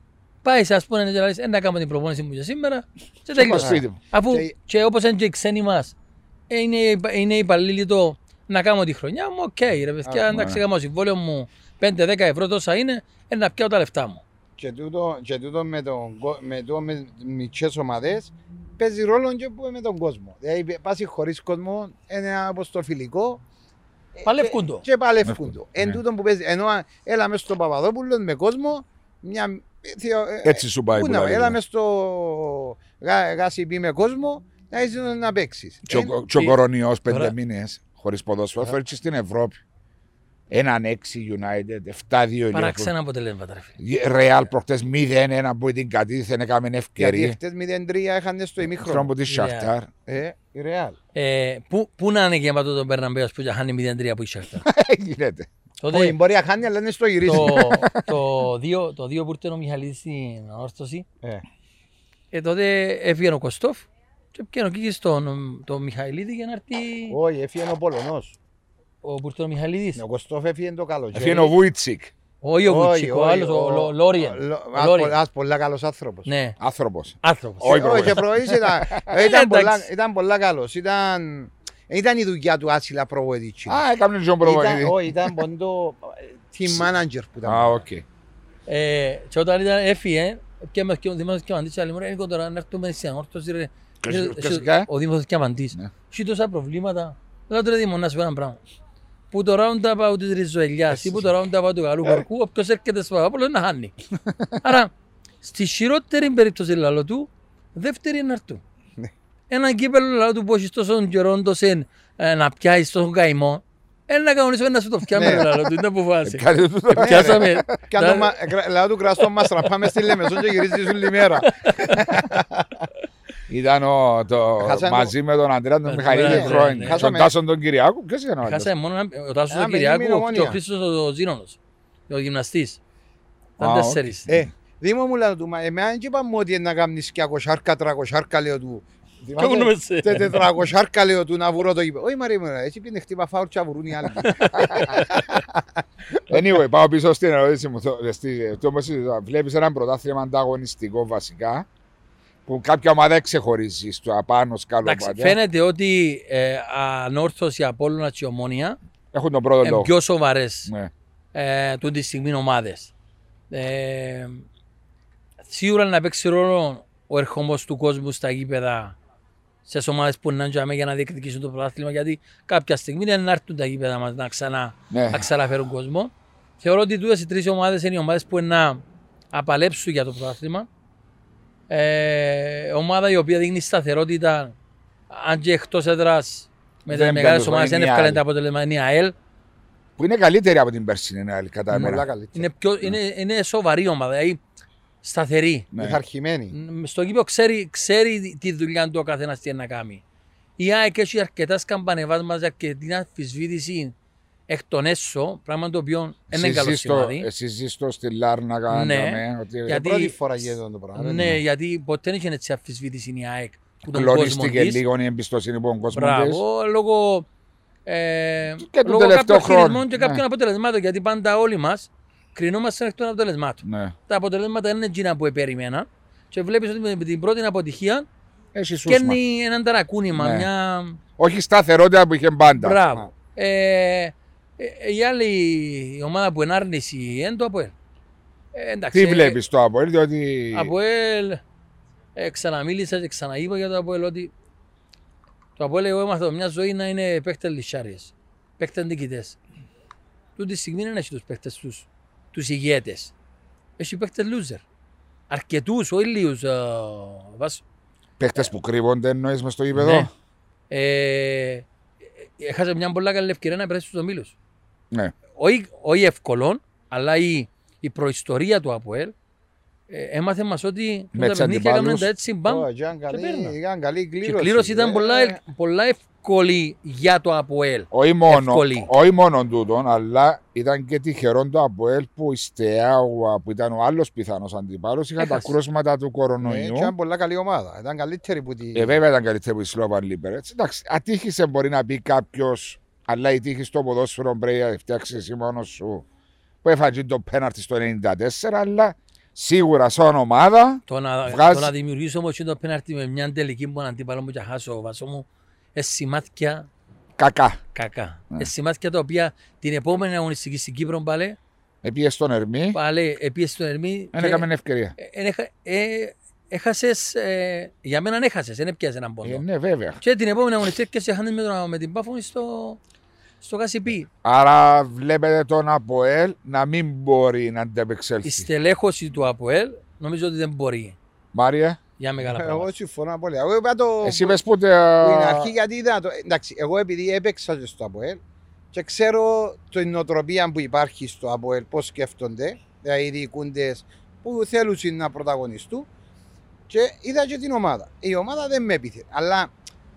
Πάεις ας πούμε να λες, «Ε, να κάνω την προπόνηση μου για σήμερα και πάω τελειώσα. σπίτι μου. Αφού Και- και όπως είναι και οι ξένοι μας, ε, είναι, υπα- είναι υπαλλήλοι το να κάνω τη χρονιά μου, οκ ρε παιδιά, Α, εντάξει, ναι. κάνω το συμβόλαιο μου 5-10 ευρώ τόσα είναι, ε, να πιάω τα λεφτά μου. Και τούτο, και τούτο με, τον, κο- με, το, με μικρές ομάδες παίζει ρόλο και που με τον κόσμο. Δηλαδή πας χωρίς κόσμο, είναι ένα όπως το φιλικό. ε, Παλεύκουν και- το. Και παλεύκουν Παλεύκουν, το. ναι. Εν τούτο που παίζει, ενώ α- έλα μες στο Παπαδόπουλο με κόσμο, μια... ε, θεω- ε, Έτσι σου πάει Πού που να, τα έλα λέμε. μες στο γα- γάσιπι με κόσμο, να είσαι να παίξεις. Και ο- Ε, Και ο τι- κορονοϊός πέντε Τώρα- μήνες χωρίς ποδόσφαιρο φέρει και στην Ευρώπη. Έναν 6 United, 7-2 Liverpool. Παράξενα αποτελέσματα ρε φίλε. Ρεάλ προχτές 0-1 που την κατήθεν, έκαμε Γιατί ευκαιρία. χτες 0-3 έχανε στο ημίχρονο. Στον που τη Σαχτάρ. Ε, η Ρεάλ. Ε, πού, πού να είναι γεμάτο τον Μπερναμπέος που χάνει 0-3 που είχε αυτά. Γίνεται. Τότε Όχι, μπορεί να χάνει, αλλά είναι στο γυρίζει. το, (laughs) το, δύο, το δύο που ήρθε ο Μιχαλίδης στην ανόρθωση, Ε. ε, τότε έφυγε ο Κωστόφ και πήγαινε ο Κίκης τον, τον Μιχαηλίδη για να έρθει Όχι, έφυγε ο Πολωνός. Ο που ήρθε ο Μιχαηλίδης. Ο Κωστόφ έφυγε το καλοκαίρι. Έφυγε ο Βούιτσικ, Όχι ο Όχι, Βουτσίκ, ο όχι, άλλος, ο Λο- Λόριεν. Λο- Ο ας Λόριεν. πο- ας πολλά καλός άνθρωπος. Ναι, άνθρωπος. άνθρωπος. Όχι, Όχι, προβόης. και προοής ήταν, Ε, ήταν, εντάξει. πολλά, ήταν πολλά καλός. Ήταν, ήταν η δουλειά του άσυλα προβοητήτσι. Α, έκαμε τον προβόητη. Όχι, ήταν ποντό team manager που ήταν. Α, οκ. Ε, και όταν ήταν έφυγε, και με ο Δήμος Διαμαντής, άλλη μου ρε, Νίκο, τώρα να έρθουμε στην ανόρθωση ρε. Ποιος- Ε, ποιος ε, σιγά; Ο Δήμος Διαμαντής. Ναι. Έχει τόσα προβλήματα. Λέω του ρε Δήμο, να σου πω ένα πράγμα. Που το round-up της Ριζοελιάς ή που το round-up του Καλού Παρκού, όποιος έρχεται στο Παπάπολο να χάνει. (laughs) Άρα, στη χειρότερη περίπτωση λαλό του, δεύτερη είναι να έρθουν. Ναι. Ένα κύπελο λαλό του που έχεις τόσο καιρό τόσον, ε, να πιάσεις τόσο καημό, ένα κανονισμό να σου το φτιάχνει Ναι. λαλό του, είναι που φάση. Κάτι τούτο. Πιάσαμε. Και αν το μα- κρα- Λέω του κραστό μας να πάμε στη Λεμεσόν και γυρίζει όλη μέρα. (laughs) Ήταν ο, το, Χάσαμε- μαζί με τον Αντρέα τον Ναι, Μιχαήλ ναι, χρόνια. ναι. Τον Χάσαμε- Τάσον τον Κυριάκο. Ποιος ήταν ο άλλος; Χάσαμε μόνο ένα- ο Τάσος Ένα ο παιδί Κυριάκου με και ο ομόνια. Χρήστος ο Ζήνονος, ο γυμναστής. Α, Ήταν οκ. τέσσερις. Ε, Δήμο μου λέω του, μα εμένα δεν είπαμε ότι είναι να κάνεις και ακοσάρκα, τρακοσάρκα λέω του. Ποιο γνώμεσαι. Τε- Τετρακοσάρκα λέω του να βουρώ το γήπεδο. Όχι Μαρία μου, έτσι πήγαινε χτύπα φάουλ και αβουρούν οι άλλοι. (laughs) Anyway, πάω πίσω στην ερώτηση μου. Το- στη- το όμως Βλέπεις έναν πρωτάθλημα ανταγωνιστικό βασικά που κάποια ομάδα ξεχωρίζει στο απάνω σκάλο Εντάξει, πατιά. Φαίνεται ότι ε, ανόρθωση, Απόλλωνα και Ομόνια Έχουν τον πρώτο είναι λόγο. πιο σοβαρές Ναι. ε, τούτη στιγμή ομάδες. Ε, σίγουρα να παίξει ρόλο ο ερχομός του κόσμου στα γήπεδα σε ομάδες που είναι για να διεκδικήσουν το πρωτάθλημα γιατί κάποια στιγμή είναι να έρθουν τα γήπεδα μας να, ξανά, Ναι. να ξαναφέρουν κόσμο. Θεωρώ ότι τούτες οι τρεις ομάδες είναι οι ομάδες που είναι να απαλέψουν για το πρωτάθλημα. Ε, ομάδα η οποία δίνει σταθερότητα αν και εκτός έδρας με Δεν τις μεγάλες πιάνουν ομάδες δεν είναι η εύκολα ΑΕΛ. τα αποτελέσματα. Είναι η ΑΕΛ. Που είναι καλύτερη από την περσινή άλλη κατά Πολλά μένα. καλύτερα. Είναι, πιο, είναι, είναι σοβαρή ομάδα, δηλαδή σταθερή. Ναι. Πειθαρχημένη. Μ, Στο γήπεδο ξέρει, ξέρει τι δουλειά του ο καθένας τι είναι να κάνει. Η ΑΕΚ έχει αρκετά σκαμπανεβάσματα και αρκετή αμφισβήτηση εκ των έσω, πράγμα το οποίο δεν είναι Εσείς καλό ζεις στο- σημάδι. Εσείς ζεις στο στη Λάρνακα. Ναι. ναι, ότι Γιατί- Πρώτη φορά γίνεται το πράγμα. Ναι, γιατί ποτέ δεν είχε έτσι αμφισβήτηση η ΑΕΚ που τον κόσμος κλονίστηκε της. λίγο η εμπιστοσύνη που ο κόσμος της. Μπράβο, λόγω, ε, Και του λόγω τελευταίου κάποιων χρόνου, χειρισμών και ναι. κάποιων αποτελεσμάτων. Γιατί πάντα όλοι μας κρινόμαστε εκ των αποτελεσμάτων. Ναι. Τα αποτελέσματα δεν είναι εκείνα που περιμένα. Και βλέπεις ότι με την πρώτη αποτυχία Έχει σούσμα. σκέρνει έναν ταρακούνημα. Ναι. Μια... Όχι σταθερότητα που είχε πάντα. Μπράβο. Ε, ε, η άλλη η ομάδα που ενάρνηση είναι το ΑΠΟΕΛ. Ε, εντάξει, Τι ε, βλέπεις το ΑΠΟΕΛ, διότι ΑΠΟΕΛ, ε, ξαναμίλησα και ξαναείπα για το ΑΠΟΕΛ ότι το ΑΠΟΕΛ εγώ έμαθα μια ζωή να είναι παίκτες λυσάριες, παίκτες νικητές. Τούτη τη στιγμή δεν έχει τους παίκτες τους, τους ηγέτες. Έχει παίκτες loser. Αρκετούς, όχι λίγους. ε, βάσο. παίχτες που κρύβονται εννοείς μες στο γήπεδο; Ναι. Ε, έχασε μια πολλά καλή ευκαιρία να περάσει στους ομίλους. Ναι. όχι, όχι εύκολο, αλλά η, η προϊστορία του ΑΠΟΕΛ ε, έμαθε μας ότι Με τα τους παιχνίδια έκαναν αντιπάλους. τα έτσι μπαμ. Ω, ήταν καλή- παίρνα. ήταν καλή Και κλήρωση. η κλήρωση ήταν Ε, πολλά, ε, πολλά εύκολη για το ΑΠΟΕΛ. Όχι μόνο, Εύκολη. όχι μόνο τούτον, αλλά ήταν και τυχερό το ΑΠΟΕΛ που η Στεάουα που ήταν ο άλλος πιθανός αντιπάλος είχαν τα Έχασε. κρούσματα του ναι, κορονοϊού. και Ήταν πολλά καλή ομάδα. Ήταν καλύτερη που τη... Ε, βέβαια ήταν καλύτερη που η Σλόβαν Λίμπερετς. Εντάξει, ατύχησε μπορεί να πει κάποιος, αλλά η τύχη στο ποδόσφαιρο πρέπει να φτιάξεις εσύ μόνος σου. Που έφαγε το πέναρτι στο 94, αλλά σίγουρα σαν ομάδα Το να, Βγάζει- το να δημιουργήσω όμως το πέναρτι με μια τελική που αντίπαλο μου και χάσω βάσο μου, ε, σημάδια κακά. κακά. Ναι. Ε, σημάδια τα οποία την επόμενη αγωνιστική στην Κύπρο πάλι, Επίε στον Ερμή, πάλι επίεση στον Ερμή δεν και- έκαμε ευκαιρία. ε, ε, έχα- ε, έχασες, ε, για μένα έχασες, δεν έπιασες έναν πόντο. Ε, ναι, βέβαια. Και την επόμενη αγωνιστική και σε χάνεις με, τον- με την Πάφο στο, στο Κασιπί. Άρα βλέπετε τον ΑΠΟΕΛ να μην μπορεί να Η αντεπεξέλθει. στελέχωση του ΑΠΟΕΛ νομίζω ότι δεν μπορεί Μάρια, για μεγάλα Εγώ πράγματα. συμφωνώ απόλυτα. Εγώ είπα το... εσύ είπες που που είναι αρχή γιατί είδα το... Εντάξει, εγώ επειδή έπαιξα και στο ΑΠΟΕΛ και ξέρω την νοοτροπία που υπάρχει στο ΑΠΟΕΛ, πώς σκέφτονται, δηλαδή οι διοικούντες που θέλουν να πρωταγωνιστούν και είδα και την ομάδα. Η ομάδα δεν με έπιθε. Αλλά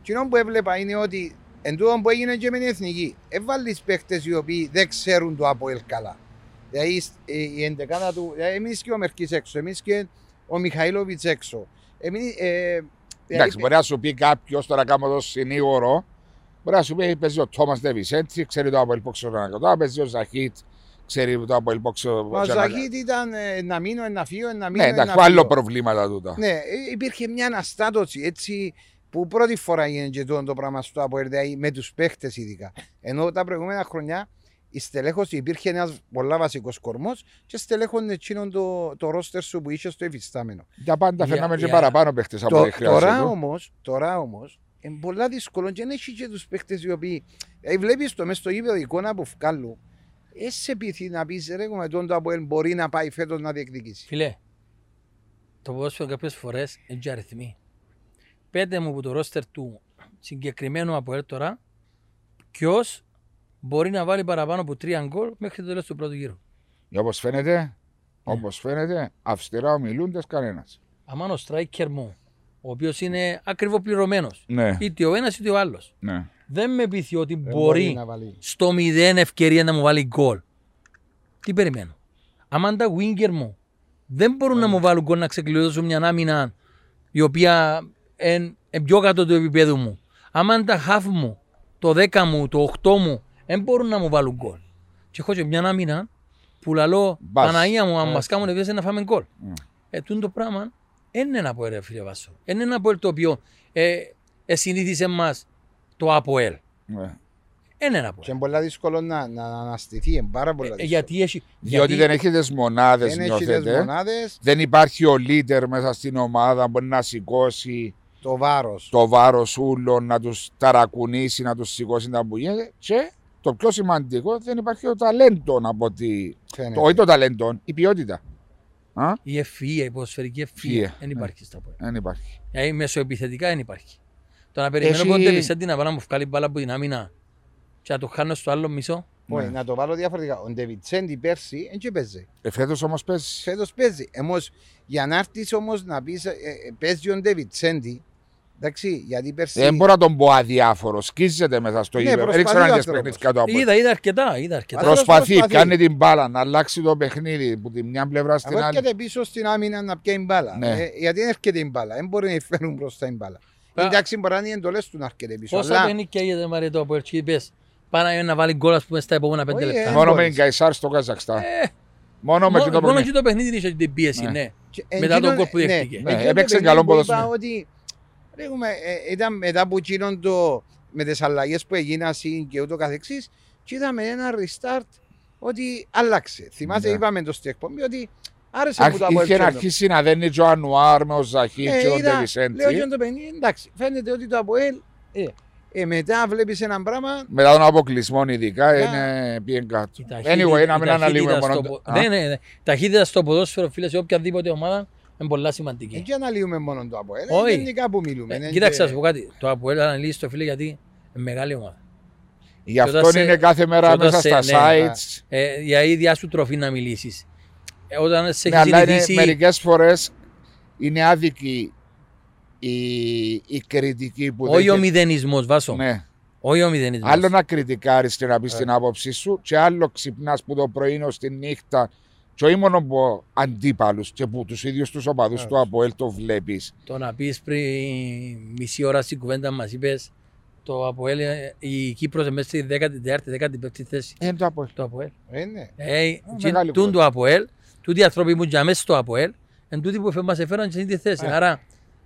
εκείνο που έβλεπα είναι ότι εν τούτο που έγινε και με την εθνική, έβαλες παίχτες οι οποίοι δεν ξέρουν το ΑΠΟΕΛ καλά. Δηλαδή η- η εντεκάδα του, δηλαδή εμείς και ο Μερκής έξω, εμείς και ο Μιχαήλοβιτς έξω. Εμείς, ε, Εντάξει, μπορεί να σου πει κάποιος τώρα κάνω το συνήγορο. Μπορεί να σου πει παίζει ο Τόμας Ντεβισέντσι, ξέρει το ΑΠΟΕΛ πόξο να κάνω. Παίζει ο Ζαχίτ, ξέρει το ΑΠΟΕΛ πόξο. Ο Ζαχίτ ήταν ε, να μείνω, να φύγω, να μείνω. Ναι, εντάξει, να άλλο φύγω. προβλήματα τούτα. Ναι, ε, υπήρχε μια αναστάτωση έτσι που πρώτη φορά γίνεται και τούτο το πράγμα στο ΑΠΟΕΛ, δηλαδή με τους παίχτες ειδικά. Ενώ τα προηγούμενα χρονιά η στελέχωση υπήρχε ένας πολλά βασικός κορμός και στελέχωνε εκείνον το, το ρόστερ σου που είχε στο εφιστάμενο. Για πάντα Για- φέρναμε και για- παραπάνω παίχτες από Το, ό,τι χρειάζεται. τώρα όμως, τώρα όμως, είναι πολλά δύσκολο και δεν έχει και τους παίχτες οι οποίοι. Δηλαδή, βλέπεις το μέσα στο γήπεδο εικόνα που βγάλουν. Έσαι πείθει να πεις ρε, με τον το ΑΠΟΕΛ μπορεί να πάει φέτος να διεκδικήσει. Φίλε, το ποδόσφαιρο κάποιες φορές είναι και αριθμοί. Πέντε μου που το ρόστερ του συγκεκριμένου ΑΠΟΕΛ τώρα, ποιος μπορεί να βάλει παραπάνω από τρία γκολ μέχρι το τέλος του πρώτου γύρου. Όπως φαίνεται, Ναι. όπως φαίνεται, αυστηρά ομιλούντες κανένας. Αμάν ο striker μου, ο οποίος είναι ακριβοπληρωμένος, Ναι, είτε ο ένας είτε ο άλλος, ναι. δεν με πείθει ότι Δεν μπορεί να βάλει. στο μηδέν ευκαιρία να μου βάλει γκολ. Τι περιμένω. Άμα τα winger μου δεν μπορούν να μου βάλουν γκολ να ξεκλειδώσουν μια άμυνα η οποία είναι πιο κάτω του επίπεδου μου. Άμα τα half μου, το 10 μου, το 8 μου δεν μπορούν να μου βάλουν γκολ. Και έχω και μια άμυνα που λαλώ Μπας. Παναγία μου, αν Ε. μας κάνουν ευκαιρία να φάμε γκολ. Mm. Ε, τούτο το πράγμα δεν είναι ένα από ρε φίλε Βάσο. Είναι ένα από το οποίο ε, ε, συνήθισε μας το ΑΠΟΕΛ. ναι. Είναι ένα από Και είναι πολλά δύσκολο να, να αναστηθεί. Είναι πάρα πολλά ε, δύσκολο. γιατί έχει. Διότι δεν έχει τις μονάδες, δεν έχει τις νιώθετε. μονάδες, Δεν υπάρχει ο leader μέσα στην ομάδα που μπορεί να σηκώσει το βάρος. το βάρος όλων, να τους ταρακουνήσει, να τους σηκώσει τα που γίνεται. Και το πιο σημαντικό, δεν υπάρχει το ταλέντο από ότι. φαίνεται. Το, όχι το ταλέντο, η ποιότητα. Α, Η ευφυΐα, η ποδοσφαιρική Ευφυΐα, ευφυΐα δεν ναι. υπάρχει στα πόλη. δεν υπάρχει. Δηλαδή μεσοεπιθετικά δεν υπάρχει. Το να περιμένω Έχει- πότε Βισέντη να πάει να μου βγάλει μπάλα από την άμυνα και να το χάνω στο άλλο μισό. Όχι, Ναι. να το βάλω διαφορετικά. Ο Ντεβιτσέντη πέρσι δεν και παίζει. Ε, φέτος όμως παίζει. Φέτος παίζει. Όμως, για να έρθεις όμως να πεις ε, ε, παίζει ο Ντεβιτσέντη, εντάξει, γιατί πέρσι... Δεν μπορώ να τον πω αδιάφορο. Σκίζεται μέσα στο Ναι, γήπεδο. Δεν προσπαθεί ξέρω αν ο τις άνθρωπος. παιχνίδια του από Είδα, είδα αρκετά, είδα αρκετά. Αυτός Προσπαθεί, προσπαθεί. κάνει την μπάλα να αλλάξει το παιχνίδι που τη μια πλευρά στην Aber άλλη. έρχεται πίσω στην άμυνα να πιάνει μπάλα. Ναι. Ε, γιατί δεν έρχεται η μπάλα. Δεν μπορεί να φέρουν μπροστά η μπάλα. Πα- Εντάξει, μπορεί να είναι οι εντολές του να έρχεται πίσω. Πόσα Αλλά παιχνίδια έγινε Μαρία το Αποέλ και πες Πάνω να βάλει γκολ ας πούμε στα επόμενα πέντε Όχι, λεπτά. ε, Μόνο με μπορείς. την Καϊσάρ στο Καζακστάν. Ε, Μόνο με μόνο- το Μόνο παιχνίδι. και το παιχνίδι είχε την πίεση, Ναι. ναι. και Μετά εκείνο- τον γκολ που ναι, δέχτηκε. Ναι, εκείνο το έπαιξε παιχνίδι καλό που ποδόσφαιρο. είπα ότι, λέγουμε, ε, ήταν μετά από εκείνον το, με τις αλλαγές που έγιναν και ούτω καθεξής και είδαμε ένα restart ότι άλλαξε. Θυμάσαι, Ναι. είπαμε το στην εκπομπή ότι άρεσε Αχ, μου το Είχε Αποέλ. αρχίσει να δένει και ο Ανουάρ με ο Ζαχί Ε, και ο είδα, Λέω Ντεβισέντη. και το παιχνίδι, εντάξει, φαίνεται ότι το Αποέλ, ε, ε, μετά βλέπεις ένα πράγμα, Μετά τον αποκλεισμό ειδικά Ναι. είναι πήγαινε κάτω. Η ταχύτητα- Anyway, να η μην ταχύτητα αναλύουμε στο μόνο... πο- Α, Ναι, ναι, ναι. Ταχύτητα στο ποδόσφαιρο, φίλε, σε οποιαδήποτε ομάδα είναι πολλά σημαντική. δεν αναλύουμε μόνο το Αποέλ, Όχι. ε, γενικά που μιλούμε. Ε, είναι Κοίταξε, και- να σου πω κάτι. Το Αποέλ αναλύσει το φίλε γιατί είναι μεγάλη ομάδα. Γι' Και όταν αυτό σε- είναι κάθε μέρα και όταν μέσα στα σε- ναι, sites. Ε, για ίδια σου τροφή να μιλήσεις. Ε, όταν σε Ναι, έχει αλλά είναι, συνηθίσει... μερικές φορές είναι άδικη η, η κριτική που Όχι ο δέχεται. μηδενισμός, Βάσο. Ναι. Όχι ο μηδενισμός. Άλλο να κριτικάρεις και να πεις Ε. την άποψή σου και άλλο ξυπνάς που το πρωί ως τη νύχτα και όχι μόνο από αντίπαλους και που τους ίδιους τους οπαδούς Ε. του ΑΠΟΕΛ το βλέπεις. Το να πεις πριν μισή ώρα στην κουβέντα μας είπες το Αποέλ, ε, η Κύπρος είναι μέσα στη 14η-15η θέση. Είναι το ΑΠΟΕΛ. Το Αποέλ. Ε, ναι. Ε, μεγάλη τούν κουβέντα. το Αποέλ, τούτοι οι άνθρωποι που είναι μέσα στο Αποέλ, εν τούτοι που μας έφεραν σε αυτή τη θέση. Ε. Άρα,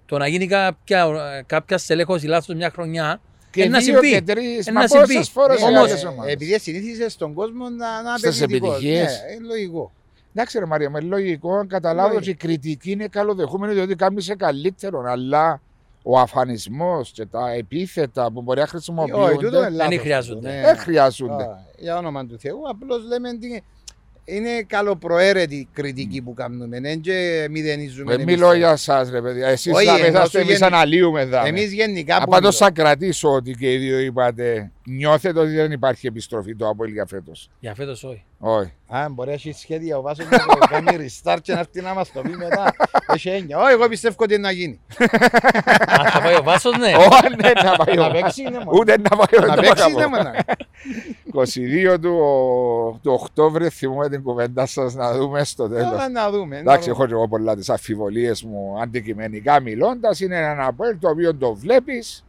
το να γίνει κάποια, κάποια στελέχωση λάθος μια χρονιά, Και Ε, να δύο συμβεί. και τρεις, Ε, μα να συμβεί. πόσες φορές Ναι, σε όμως, άλλες ε, ομάδες. Επειδή συνήθιζε στον κόσμο να, να Στις απαιτητικός. επιτυχίες. Ναι, είναι λογικό. Εντάξει ρε Μαρία, με λογικό αν καταλάβω Λογικό. ότι η κριτική είναι καλοδεχούμενη διότι κάνει σε καλύτερο, αλλά ο αφανισμός και τα επίθετα που μπορεί να Όχι, τούτο χρησιμοποιούνται είναι λάθος. χρειάζονται. Ναι. δεν χρειάζονται. Α, Για όνομα του Θεού, απλώς λέμε ότι είναι καλοπροαίρετη η κριτική που κάνουμε. Δεν και μηδενίζουμε. Δεν εμείς μιλώ τα- για εσάς ρε παιδιά, εσείς Όχι, θα ενώ μετάστε, σου εμείς γενι- αναλύουμε δάμε. Εμείς γενικά που Απάντως μιλώ. θα κρατήσω ότι και οι δύο είπατε νιώθετε ότι δεν υπάρχει επιστροφή του Απόελ για φέτος. για φέτος όχι. Όχι. Α, μπορεί να έχει σχέδια ο Βάσος να το κάνει restart και να έρθει να μας το πει μετά. Έχει έννοια. Όχι, εγώ πιστεύω ότι είναι να γίνει. Αν θα πάει ο Βάσος, ναι. Όχι, ναι, να πάει Να ο- παίξει είναι μόνο. Ούτε να πάει ο- Να το παίξει παραπάνω. είναι μόνο. 22 του, του Οκτώβρη θυμούμε την κουβέντα σας να δούμε στο τέλος. Τώρα να δούμε. Εντάξει, να έχω και εγώ πολλά τις αμφιβολίε μου αντικειμενικά μιλώντας. Είναι ένα Αποέλ το οποίο το βλέπεις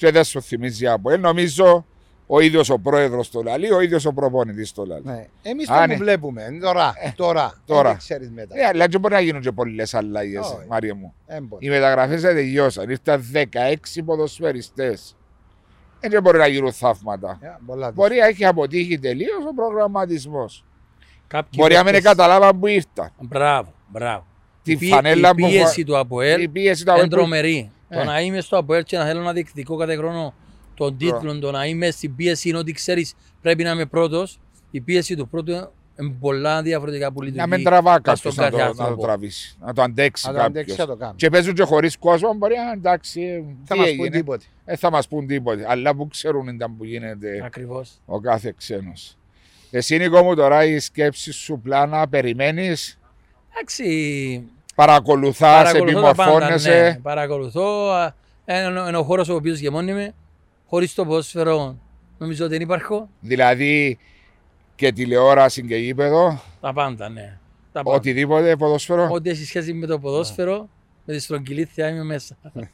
και δεν σου θυμίζει Αποέλ. Νομίζω ο ίδιος ο πρόεδρος το λαλεί, ο ίδιος ο προπονητή το λαλεί. Ναι. Εμείς Α, το ναι. που βλέπουμε. Τώρα. Τώρα. τώρα. Δεν ξέρεις μετά. Ε, αλλά και μπορεί να γίνουν και πολλές αλλαγές, Όχι. Μάρια μου. Δεν μπορεί. Οι μεταγραφές δεν τελειώσαν. Ήρθαν 16 ποδοσφαιριστές. Δεν μπορεί να γίνουν θαύματα. Ε, πολλά Μπορεί να έχει αποτύχει τελείως ο προγραμματισμός. Κάποιοι Μπορεί να μην παίκτες- καταλάβαν που ήρθαν. Μπράβο, μπράβο. Τη Η πί- φανέλα η που πίεση του Αποέλ Η πίεση του είναι Αποέλ που τρομερή. Ε. Το να είμαι στο Αποέλ και να θέλω να διεκδικώ κάθε χρόνο τον τίτλο, το να είμαι στην πίεση είναι ότι ξέρεις πρέπει να είμαι πρώτος. Η πίεση του πρώτου είναι πολλά διαφορετικά που Να λειτουργεί. μην τραβά στον κάποιο να, κάθε το- να το άνθρωπο. τραβήσεις, να το αντέξει Αν το αντέξει θα κάποιο. το κάνω. Και παίζουν και χωρίς κόσμο, μπορεί να εντάξει, ε, Θα τι μας πούν έγινε. τίποτε. Ε, θα μας πούν τίποτε. Αλλά που ξέρουν ήταν που γίνεται Ακριβώς. ο κάθε ξένος. Εσύ Νίκο μου τώρα η σκέψη σου πλάνα περιμένεις, Εντάξει, παρακολουθάς, παρακολουθώ τα πάντα, επιμορφώνεσαι. ναι. Παρακολουθώ. α, Είναι είναι ο χώρος ο οποίος γεμώνει Χωρίς το ποδόσφαιρο νομίζω ότι δεν υπάρχω. Δηλαδή και τηλεόραση και γήπεδο, Τα πάντα, ναι. Τα πάντα. οτιδήποτε ποδόσφαιρο. Ό,τι έχει σχέση με το ποδόσφαιρο, με τη στρογγυλήθεια είμαι μέσα. (laughs)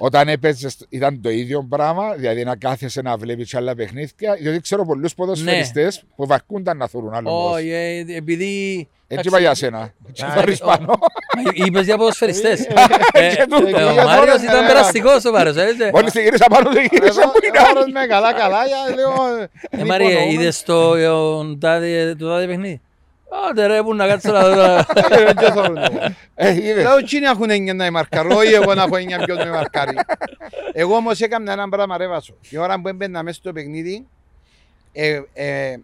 Όταν έπαιζες, ήταν το ίδιο πράγμα, δηλαδή να κάθεσαι να βλέπεις άλλα παιχνίδια. Διότι ξέρω πολλούς ποδοσφαιριστές που βαρκούνταν να θωρούν άλλο ποδόσφαιρο. Όχι, ε, επειδή... Έτσι είπα για σένα. Έτσι Α, βαρύς ε, πάνω. Μα Είπες για ποδοσφαιριστές. Και Ε, τούτο. ε, Ο Για Μάριος τώρα, ήταν ναι, περαστικός ο Μάριος, έτσι. Μόλις τη γύρισα πάνω, τη γύρισα Εδώ που είναι εδώ άλλη. με καλά καλά για λίγο. Ε, Μάρια, είδες το ε, τάδε το τάδε παιχνίδι; Άντε ρε, πού να κάτσω να δω. τώρα. Ε, είδες. Λέω τι να έχουν έννοια να μαρκαρώ ή εγώ να έχω έννοια ποιος με μαρκάρει. Εγώ όμως έκανα ένα πράγμα ρε Βάσο. Η ώρα που έμπαινα μέσα στο παιχνίδι ε, ε, εντό-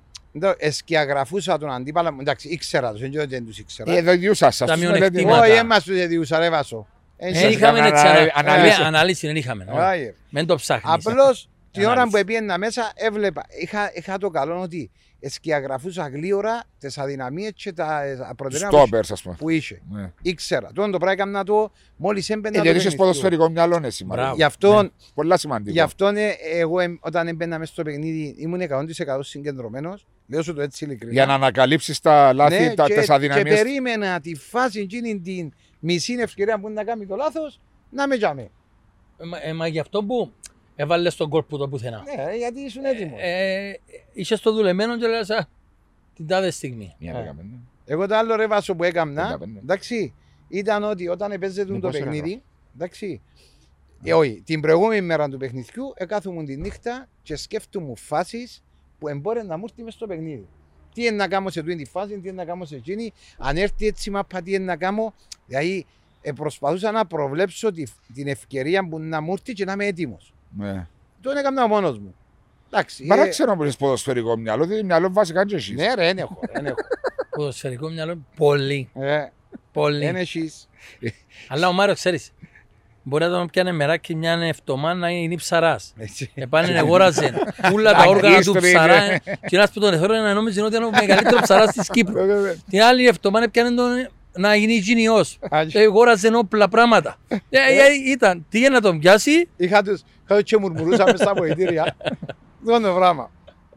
εσκιαγραφούσα τον αντίπαλο μου. Εντάξει, ήξερα τους, δεν ξέρω ότι δεν τους ήξερα. Ε, Εδώ διούσα σας. Τα τους μειονεκτήματα. μελετήματα. Όχι, έμας τους εδιούσα ρε Βάσο. Εσύ- Δεν είχαμε Ανα- έτσι ανα- ανάλυση. ε, ανάλυση, δεν είχαμε. όχι. Άγιε. Μην το ψάχνεις. Απλώς την ώρα Ανάλυση. που έπαιρνα μέσα έβλεπα. Είχα, είχα το καλό ότι σκιαγραφούσα γλύωρα τις αδυναμίες και τα ε, προτεραιότητε Στόπερς, ας πούμε. που είχε. Ναι. Ήξερα. Τώρα το πράγμα έκανα το μόλις έμπαινα. Ε, το Γιατί είχες παιχνίδι. ποδοσφαιρικό μυαλό, εσύ, Μπράβο. Μαρία. Γι' αυτό, Ναι. Πολλά σημαντικό. γι αυτό ε, εγώ εμ, όταν έμπαινα μέσα στο παιχνίδι ήμουν 100% συγκεντρωμένος. Λέω σου το έτσι ειλικρινά. Για να ανακαλύψεις τα λάθη, Ναι, τα, και, τις και αδυναμίες. περίμενα τη φάση εκείνη την μισή ευκαιρία που είναι να κάνει το λάθος να με τζάμε. Ε, μα- ε, Μα γι' αυτό που έβαλες τον κόλπο το πουθενά. Ναι, γιατί ήσουν έτοιμος. Ε, Είσαι στο δουλεμένο και λες «Α, την τάδε στιγμή. Μια Ε. δέκα πέντε. Εγώ το άλλο ρεβάσο που έκανα, Πέντα, πέντε. εντάξει, ήταν ότι όταν έπαιζε το Μήπως παιχνίδι, εντάξει, ε, όχι, την προηγούμενη μέρα του παιχνιδιού έκαθομαι τη νύχτα και σκέφτομαι φάσεις που εμπόρε να μου έρθει μες στο παιχνίδι. Τι είναι να κάνω σε αυτή τη φάση, τι είναι να κάνω σε εκείνη, αν έρθει έτσι μάπα, τι είναι να κάνω. Δηλαδή, ε, προσπαθούσα να προβλέψω τη, την ευκαιρία που να μου έρθει και να είμαι έτοιμος. Ναι. Το έκανα μόνος μου. Εντάξει. Μα ε, δεν ξέρω που έχεις ποδοσφαιρικό μυαλό, διότι μυαλό βασικά και εσείς. ναι, ρε, δεν έχω. Δεν έχω. (laughs) Ποδοσφαιρικό μυαλό, πολύ. Ε, Πολύ. Δεν έχεις. Αλλά ο Μάριος ξέρεις, μπορεί να τον πιάνε μεράκι μια εβδομάδα να είναι ψαράς. Έτσι. Επάνε αγόραζε όλα τα όργανα του Αγκίστρι, ψαρά ναι. και ένας που τον εθώρε να νόμιζε ότι είναι ο μεγαλύτερος ψαράς της Κύπρου. Την άλλη εβδομάδα πιάνε τον να γίνει γυνιός. Α, Και αγόραζε όπλα πράγματα. Ε, ε, Ήταν, τι για να τον πιάσει, Είχα τους, είχα τους και μουρμουρούσα μες στα βοητήρια. Αυτό (laughs) το πράγμα.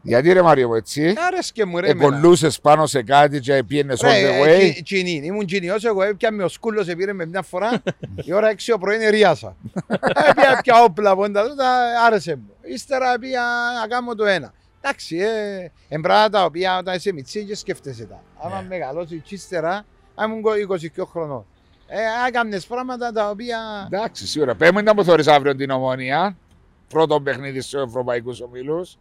Γιατί ρε Μάριο μου έτσι, Άρεσκε μου ρε εμένα. εγκολούσες πάνω σε κάτι και πήγαινες all Ρε, the ε, way. τσι- τσινή. Ήμουν τσινιός εγώ, έπιαμε ο σκούλος, επήρε με μια φορά. Η ώρα 6 ο πρωί είναι ρίασα. (laughs) Έπια πια όπλα πόντα τούτα, άρεσε μου. Ύστερα πήγα να κάνω το ένα. Εντάξει, ε, εμπράγματα τα οποία όταν είσαι μητσί και σκέφτεσαι τα. Άμα Ναι. μεγαλώσει και ύστερα, αν ήμουν 22 χρονών. Ε, έκαμνες πράγματα τα οποία... Εντάξει, σίγουρα. Πέμε να μου θωρείς αύριο την ομόνια. Πρώτο παιχνίδι στους Ευρωπαϊκούς Ομίλους.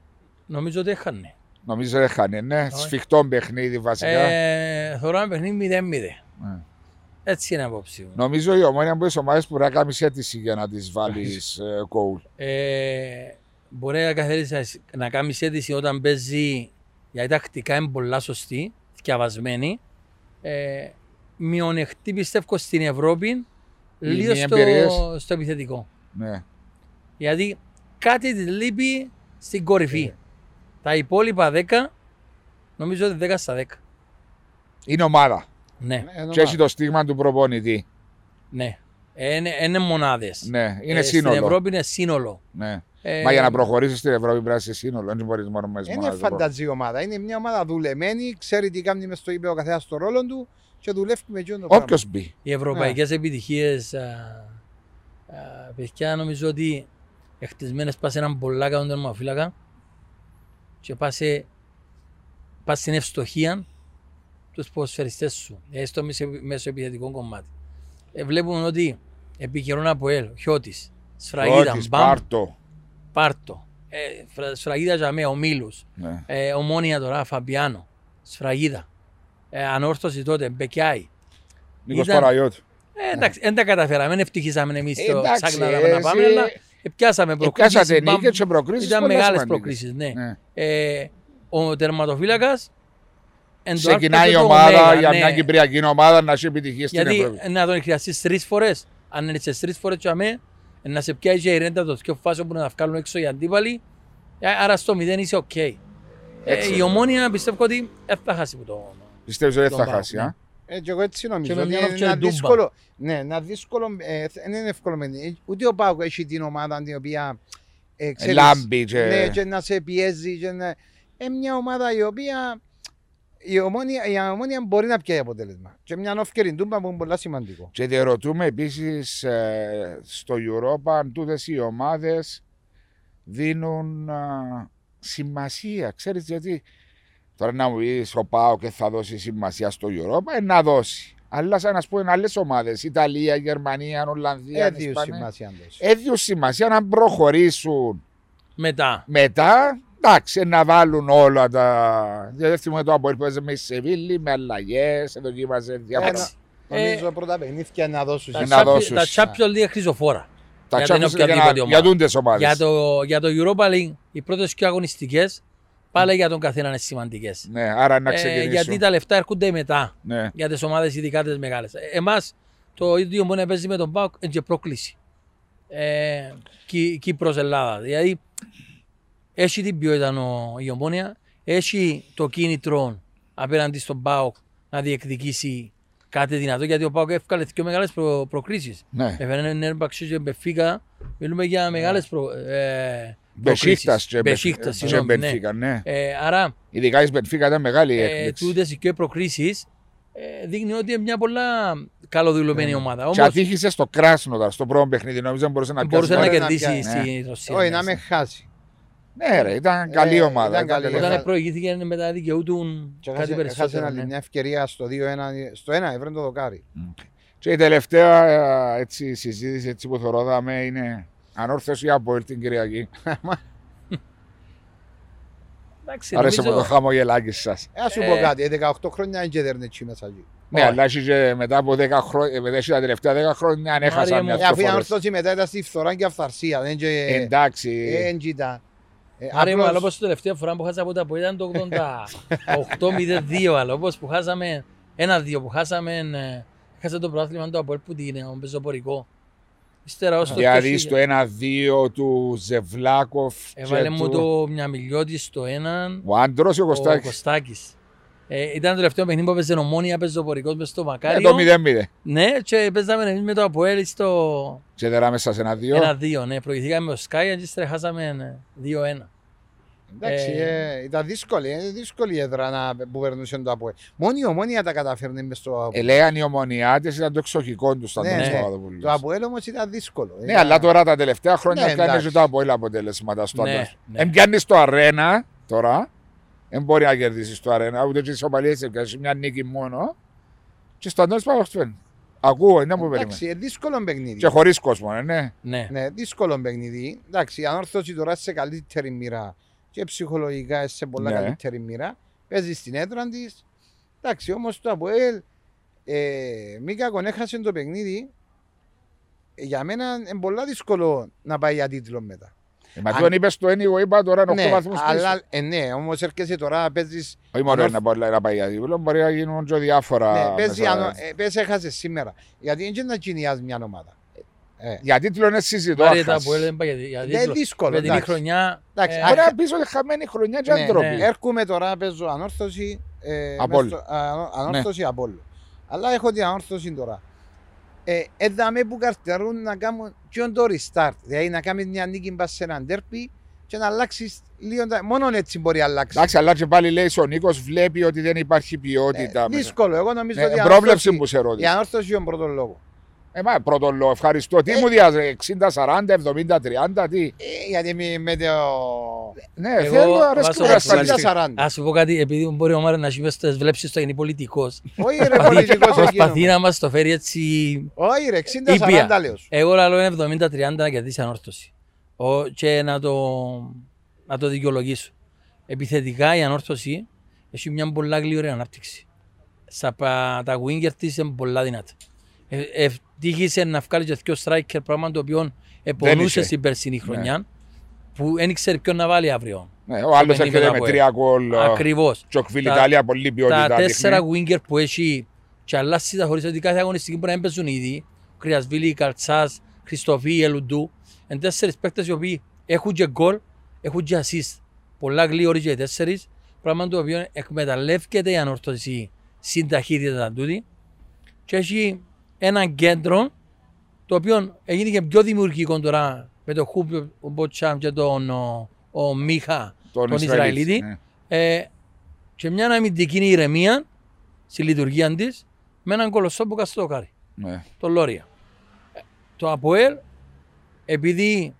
Νομίζω ότι έχανε. Νομίζω δεν χάνε, ναι. Όχι. Σφιχτό παιχνίδι βασικά. Ε, Θεωρώ ένα παιχνίδι 0-0. Ναι. Έτσι είναι απόψη μου. Νομίζω η ομόνια από τις ομάδες που πρέπει να κάνεις αίτηση για να τις βάλεις (laughs) ε, goal. Ε, μπορεί να καθαρίσει να κάνεις αίτηση όταν παίζει γιατί τακτικά είναι πολλά σωστή, διαβασμένη. Ε, μειονεκτή πιστεύω στην Ευρώπη λίγο μη εμπειρίες. στο, στο επιθετικό. Ναι. Γιατί κάτι της λείπει στην κορυφή. Τα υπόλοιπα 10 νομίζω ότι 10 στα 10. Είναι ομάδα. Ναι, Ε, Και έχει το στίγμα του προπονητή. ναι. Ε, Είναι, είναι μονάδες. Ναι, είναι Ε, σύνολο. Στην Ευρώπη είναι σύνολο. Ναι. Ε, Μα για να προχωρήσεις στην Ευρώπη πρέπει να είσαι σύνολο. Δεν μπορείς μόνο μες τις Είναι μονάδες. φανταζή ομάδα. Είναι μια ομάδα δουλεμένη, ξέρει τι κάνει μες στο είπε ο καθένας στο ρόλο του και δουλεύει με εκείνο το πράγμα. Όποιο μπει. οι ευρωπαϊκές επιτυχίες, παιδιά, νομίζω ότι εχτισμένες πας σε έναν πολλά καλό τερματοφύλακα και πας σε, πας στην ευστοχία τους ποδοσφαιριστές σου, ε, στο μεσο- μεσοεπιθετικό κομμάτι. Ε, βλέπουμε ότι επικαιρών από ελ, Χιώτης, Σφραγίδα, Όχι, Μπαμ, Σπάρτο. Πάρτο, ε, Φρα- Σφραγίδα για μένα, ο Μίλους, Ναι. ε, Ομόνια τώρα, Φαμπιάνο, Σφραγίδα, ε, Ανόρθωση τότε, Μπεκιάη, Νίκος Ήταν- Παραϊώτη. ε, εντάξει, δεν τα καταφέραμε, δεν ευτυχήσαμε εμείς το Εντάξει, ψάχναμε να πάμε, εσύ- αλλά ε, πιάσαμε προκλήσεις. Πιάσατε μπαμ, νίκες και προκρίσεις Ήταν πολλά μεγάλες σημαντικές. προκλήσεις, ναι. Ναι. Ε, ο τερματοφύλακας εν το Ξεκινάει άρθρο η και το ομάδα ωμέγα, για ναι. μια κυπριακή ομάδα να έχει επιτυχία στην Γιατί Ευρώπη. ε, να τον χρειαστείς τρεις φορές, αν είναι σε τρεις φορές και αμέ, ε, να σε πιάσει και η ρέντα το πιο φάσο που να βγάλουν έξω οι αντίπαλοι, ε, άρα στο μηδέν είσαι οκ. Ε, Έτσι. η ομόνια πιστεύω ότι δεν θα χάσει που το... Πιστεύεις ότι δεν τον θα πάω, χάσει. ναι. α; Ε, και εγώ έτσι νομίζω. Και με ότι μια είναι νότσια ένα ντούμπα. δύσκολο. Ναι, ένα δύσκολο. Ε, δεν είναι εύκολο. με την- Ούτε ο Πάουκ έχει την ομάδα την οποία. Ε, ξέρεις, Λάμπει και... Ναι, και να σε πιέζει. Και να... Ε, μια ομάδα η οποία. Η ομόνια, η ομόνια μπορεί να πιέσει αποτέλεσμα. Και μια νόφκερη ντούμπα που είναι πολύ σημαντικό. Και διερωτούμε επίσης στο Europa αν τούτες οι ομάδες δίνουν α, σημασία. Ξέρεις γιατί τώρα να μου πεις ο Πάο και θα δώσει σημασία στο Europa, ε, να δώσει. Αλλά σαν να πούμε άλλες ομάδες, Ιταλία, Γερμανία, Ολλανδία, Έδιους Ισπανία, σημασία τους. έδιους σημασία να προχωρήσουν Μετά. μετά. Εντάξει, να βάλουν όλα τα. Δεν θυμάμαι το Αποέλ που έπαιζε με η Σεβίλη, με αλλαγές, δοκίμαζε διάφορα. Εντάξει. Νομίζω πρώτα παιχνίδια να δώσουν. Τα, να Champions- δώσεις. τα Champions League χρυσοφόρα. Τα για την Champions League για, οποιαδήποτε να- ομάδα. για τούντες ομάδες. Για το, για το Europa League, οι πρώτες και αγωνιστικές πάλι για τον καθένα είναι σημαντικές. Ναι, άρα να Ε, ξεκινήσουν. γιατί τα λεφτά έρχονται μετά Ναι. για τις ομάδες, ειδικά τις μεγάλες. Εμάς το ίδιο μπορεί να παίζει με τον ΠΑΟΚ είναι και πρόκληση. Ε, Κύ- Κύπρος Ελλάδα. Δηλαδή έχει την ποιότητα ο- η ομόνια, έχει το κίνητρο απέναντι στον ΠΑΟΚ να διεκδικήσει κάτι δυνατό γιατί ο ΠΑΟΚ έφκαλε δύο μεγάλες προ, προκρίσεις. Ναι. Έφερε Νέρμπαξ και Μπεφίκα, μιλούμε για μεγάλες προ, ε, Μπεσίχτας και Μπεσίχτας, και συγγνώμη, ναι. Μπενφίκα, ναι. Ε, άρα Ειδικά η Μπενφίκα ήταν μεγάλη η ε, έκπληξη. τούτες οι δύο προκρίσεις ε, δείχνει ότι είναι μια πολλά καλοδηλωμένη ομάδα. Και Όμως ατύχησε στο Κράσνοδαρ, στο πρώτο παιχνίδι, νομίζω μπορούσε να μπορούσε να πιάσει. μπορεί να κερδίσει πιάσει, στη Ρωσία. Όχι, να μέσα. με χάσει. Ναι, ρε, ήταν καλή Ε, ομάδα. ήταν ήταν καλή. καλή. Όταν προηγήθηκε μετά δικαιούτουν Και κάτι έχασε, έχασε περισσότερο. άλλη ναι. μια ευκαιρία στο 2-1. Στο 1 έβρε το δοκάρι. Και η τελευταία ε, έτσι, συζήτηση έτσι, που θωρόδαμε είναι ανόρθωση από ελ την Κυριακή. Εντάξει, Άρεσε μου νομίζω- το χαμογελάκι σας. Ε, ας σου Ε. πω κάτι, ε, 18 χρόνια είναι και δεν είναι μέσα εκεί. Ναι, αλλά έχεις και μετά από 10 χρόνια, μετά έχεις τα τελευταία 10 χρόνια αν έχασα Μάρια μια μου. Ε, αφού η φορές. ανόρθωση μετά ήταν στη φθορά και αυθαρσία. Δεν και... Εντάξει. Ε, εν κοίτα. Ε, Άρα είμαι απλώς- άλλο όπως την τελευταία φορά που χάσαμε από τα που ήταν το 88-02 άλλο όπως που χάσαμε ένα-δύο που χάσαμε ε, χάσε το πρωτάθλημα του Αποέλ που την ε, ο πεζοπορικό. Ύστερα ως το Δηλαδή 2000, στο 1-2 του Ζεβλάκοφ και Έβαλε μου του... το μια μιλιώτη στο έναν Ο Άντρος ή ο ο Κωστάκης; Κωστάκης. Ε, ήταν το τελευταίο παιχνίδι που έπαιζε ομόνια πεζοπορικός μες στο Ε, Μακάριο. το 0-0. Ναι, και παίζαμε εμείς με το Αποέλ στο Και τερά μέσα σε ένα-δύο. ένα-δύο. Ναι, προηγηθήκαμε με το Sky και ύστερα χάσαμε ε, 2-1. Εντάξει, Ε, ε, ήταν δύσκολη, είναι δύσκολη η έδρα να, που περνούσε το ΑΠΟΕ. Μόνο η ομόνια τα καταφέρνει μες στο ΑΠΟΕ. Ε, λέγανε οι ομονιάτες ήταν το εξοχικό του στον Ναι, Τόμος ναι. Παπαδοπούλου. Το ΑΠΟΕΛ όμως ήταν δύσκολο. Ναι, Ήταν- αλλά τώρα τα τελευταία χρόνια Ναι, κάνεις εντάξει. και το απόλυτα αποτελέσματα στο Ναι, Άντρας. ναι. Εν πιάνεις στο αρένα τώρα, δεν μπορεί να κερδίσεις στο αρένα, ούτε και ισοπαλίες δεν πιάνει μια νίκη μόνο. Και στο Αντώνης Παπαχτουέν. Ακούω, είναι που περίμενε. Εντάξει, είναι δύσκολο παιχνίδι. Και χωρίς κόσμο, ε, ναι. Ναι. Ναι, δύσκολο παιχνίδι. Εντάξει, η ανόρθωση τώρα σε καλύτερη μοίρα και ψυχολογικά σε πολλά Ναι. καλύτερη μοίρα. Παίζεις στην έδρα της. Εντάξει, όμως το ΑΠΟΕΛ ε, μη κακον έχασε το παιχνίδι. Ε, Για μένα είναι πολύ δύσκολο να πάει για τίτλο μετά. Ε, Μα Αν- τον είπες το anyway, είπα τώρα είναι 8 ναι, βαθμούς πίσω. αλλά, ε, ναι, όμως έρχεσαι τώρα, παίζεις. Όχι μόνο ανόρθ- να μπορεί να πάει για δίπλο, μπορεί να γίνουν και διάφορα. Ναι, παίζει, μέσα. ανώ, ε, παίζει έχασες σήμερα. Γιατί δεν να κυνηγάς μια ομάδα. Ε, Για τίτλο είναι συζητώ. Μάρια αν τα χάσει. Αποέλ δεν πάει για- για είναι τίτλο. δύσκολο. Με την εντάξει. χρονιά Εντάξει, ε, Μπορεί να πεις ότι χαμένη χρονιά και Ναι, αντρόπη. ναι. Έρχομαι τώρα, παίζω ανόρθωση. Ε, Απόλλω. μες στο- α, ανόρθωση Απόλλω. Αλλά έχω την ανόρθωση τώρα. Ε, έδαμε που καρτερούν να κάνουν και το restart. Δηλαδή να κάνεις μια νίκη μπας σε έναν τέρπι και να αλλάξεις λίγο. τα- Μόνο έτσι μπορεί να αλλάξει. Εντάξει, αλλά και πάλι λέει ο Νίκος βλέπει ότι δεν υπάρχει ποιότητα. Ε, μέσα. δύσκολο. Εγώ νομίζω Ναι, ότι η πρόβλεψη ανόρθωση- που σε η ρώτησε. ανόρθωση είναι ο πρώτος λόγος. Ε, μα πρώτον λόγο, ευχαριστώ. Τι Ε. μου διάζει, 60-40, 70-30, τι; Ε, γιατί με, με το. Ναι, Εγώ θέλω να αρέσει βάζω μου βασιλιά ασφαλιστικά. 60-40. Ας σου πω κάτι, επειδή μπορεί ο Μάριος να έχει μέσα στις βλέψεις του, είναι πολιτικός. Όχι ρε πολιτικός Προσπαθεί εκείνο. να μας το φέρει έτσι... Όχι ρε, Ήπια. 60-40 λέω σου. Εγώ λέω 70-30 να κερδίσει ανόρθωση. Ο, και να το, να το δικαιολογήσω. Επιθετικά η ανόρθωση έχει μια πολλά γλυωρή ανάπτυξη. Στα, πα- τα winger της είναι πολλά δυνατά. Ε, ευτύχησε να βγάλει και δύο striker, πράγμα το οποίο επονούσε είχε. στην περσινή χρονιά, που δεν ήξερε ποιον να βάλει αύριο. Ναι, ο άλλος παιχνίδι έρχεται μετά με από τρία γκολ. Ακριβώς. Τσοκβίλ Τα- Ιταλία, πολύ ποιότητα. Τα τέσσερα δείχνει. winger που έχει και αλλάσει τα χωρίς ότι κάθε αγωνιστική μπορεί να παίζουν ήδη. Κρυασβίλη, Καρτσάς, Χριστοφή, Ελουντού. Είναι τέσσερις παίκτες οι οποίοι έχουν και γκολ, έχουν και assist. Πολλά γλύωροι και οι τέσσερις. Πράγμα το οποίο εκμεταλλεύεται η ανορθωσή στην ταχύτητα τούτη. Και έχει έναν κέντρο το οποίο έγινε και πιο δημιουργικό τώρα με τον Χούπιο, ο Μποτσάμ και τον ο, ο Μίχα, Τον τον Ισραηλίτη. ναι. ε, και μια αμυντική ηρεμία στη λειτουργία της με έναν κολοσσό που καστό το κάρι, Ναι. το Λόρια. Ε, Το Αποέλ, επειδή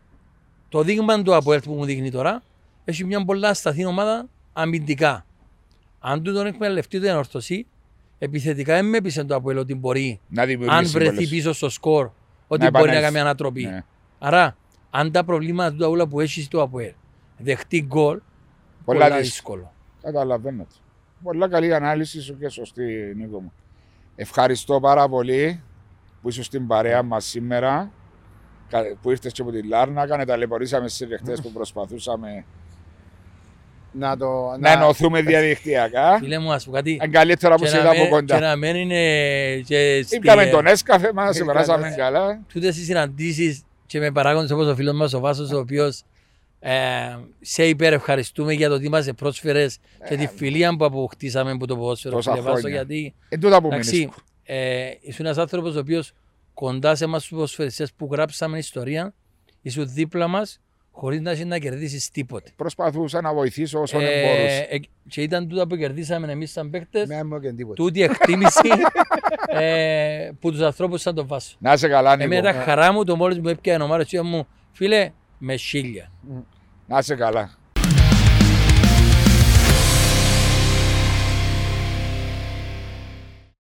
το δείγμα του Αποέλ που μου δείχνει τώρα, έχει μια πολλά σταθή ομάδα αμυντικά. Αν του τον εκμεταλλευτεί το ενορθωσή, επιθετικά δεν με έπεισε το Αποέλ ότι μπορεί, Να αν δημιουργήσει βρεθεί πολλές. πίσω στο σκορ, ότι Να μπορεί να επανέλθει. κάνει ανατροπή. Ναι. Άρα, αν τα προβλήματα του όλα που έχει στο Αποέλ δεχτεί γκολ, Πολλά πολλά δύσκολα. δύσκολο. Καταλαβαίνω. το. Πολλά καλή ανάλυση σου και σωστή, Νίκο μου. Ευχαριστώ πάρα πολύ που ήσουν στην παρέα μας σήμερα, κα- που ήρθες και από τη Λάρνακα, να ταλαιπωρήσαμε στις επεχτές που προσπαθούσαμε να το. Να ενωθούμε διαδικτυακά. Φίλε μου, ας πω κάτι. Αν καλύτερα που Και σε να είδα από με- Και κοντά. να μένει και στη- Είπαμε τον έσκαφε μα, Ε, περάσαμε καλά. καλά. τούτες οι συναντήσεις και με παράγοντες όπως ο φίλος μας ο Βάσος ο οποίος ε, σε υπερευχαριστούμε για το τι μας πρόσφερες και τη φιλία που αποκτήσαμε από το ποδόσφαιρο Τόσα φίλε Βάσο, χρόνια. γιατί Εν τούτα που εντάξει, μείνεις. ε, ήσουν ένας άνθρωπος ο οποίος κοντά σε εμάς τους ποδοσφαιριστές που γράψαμε ιστορία ήσουν δίπλα μας χωρίς να έχει να κερδίσεις τίποτε. Προσπαθούσα να βοηθήσω όσο Ε, μπορούσα. ε, και ήταν τούτα που κερδίσαμε εμείς σαν παίκτες Με άμμο και τίποτα. τούτη εκτίμηση ε, που τους ανθρώπους σαν τον Βάσο. Να είσαι καλά, Νίκο. Εμένα τα χαρά μου το μόλις μου έπιανε ο Μάρος και μου φίλε με χίλια. Να είσαι καλά.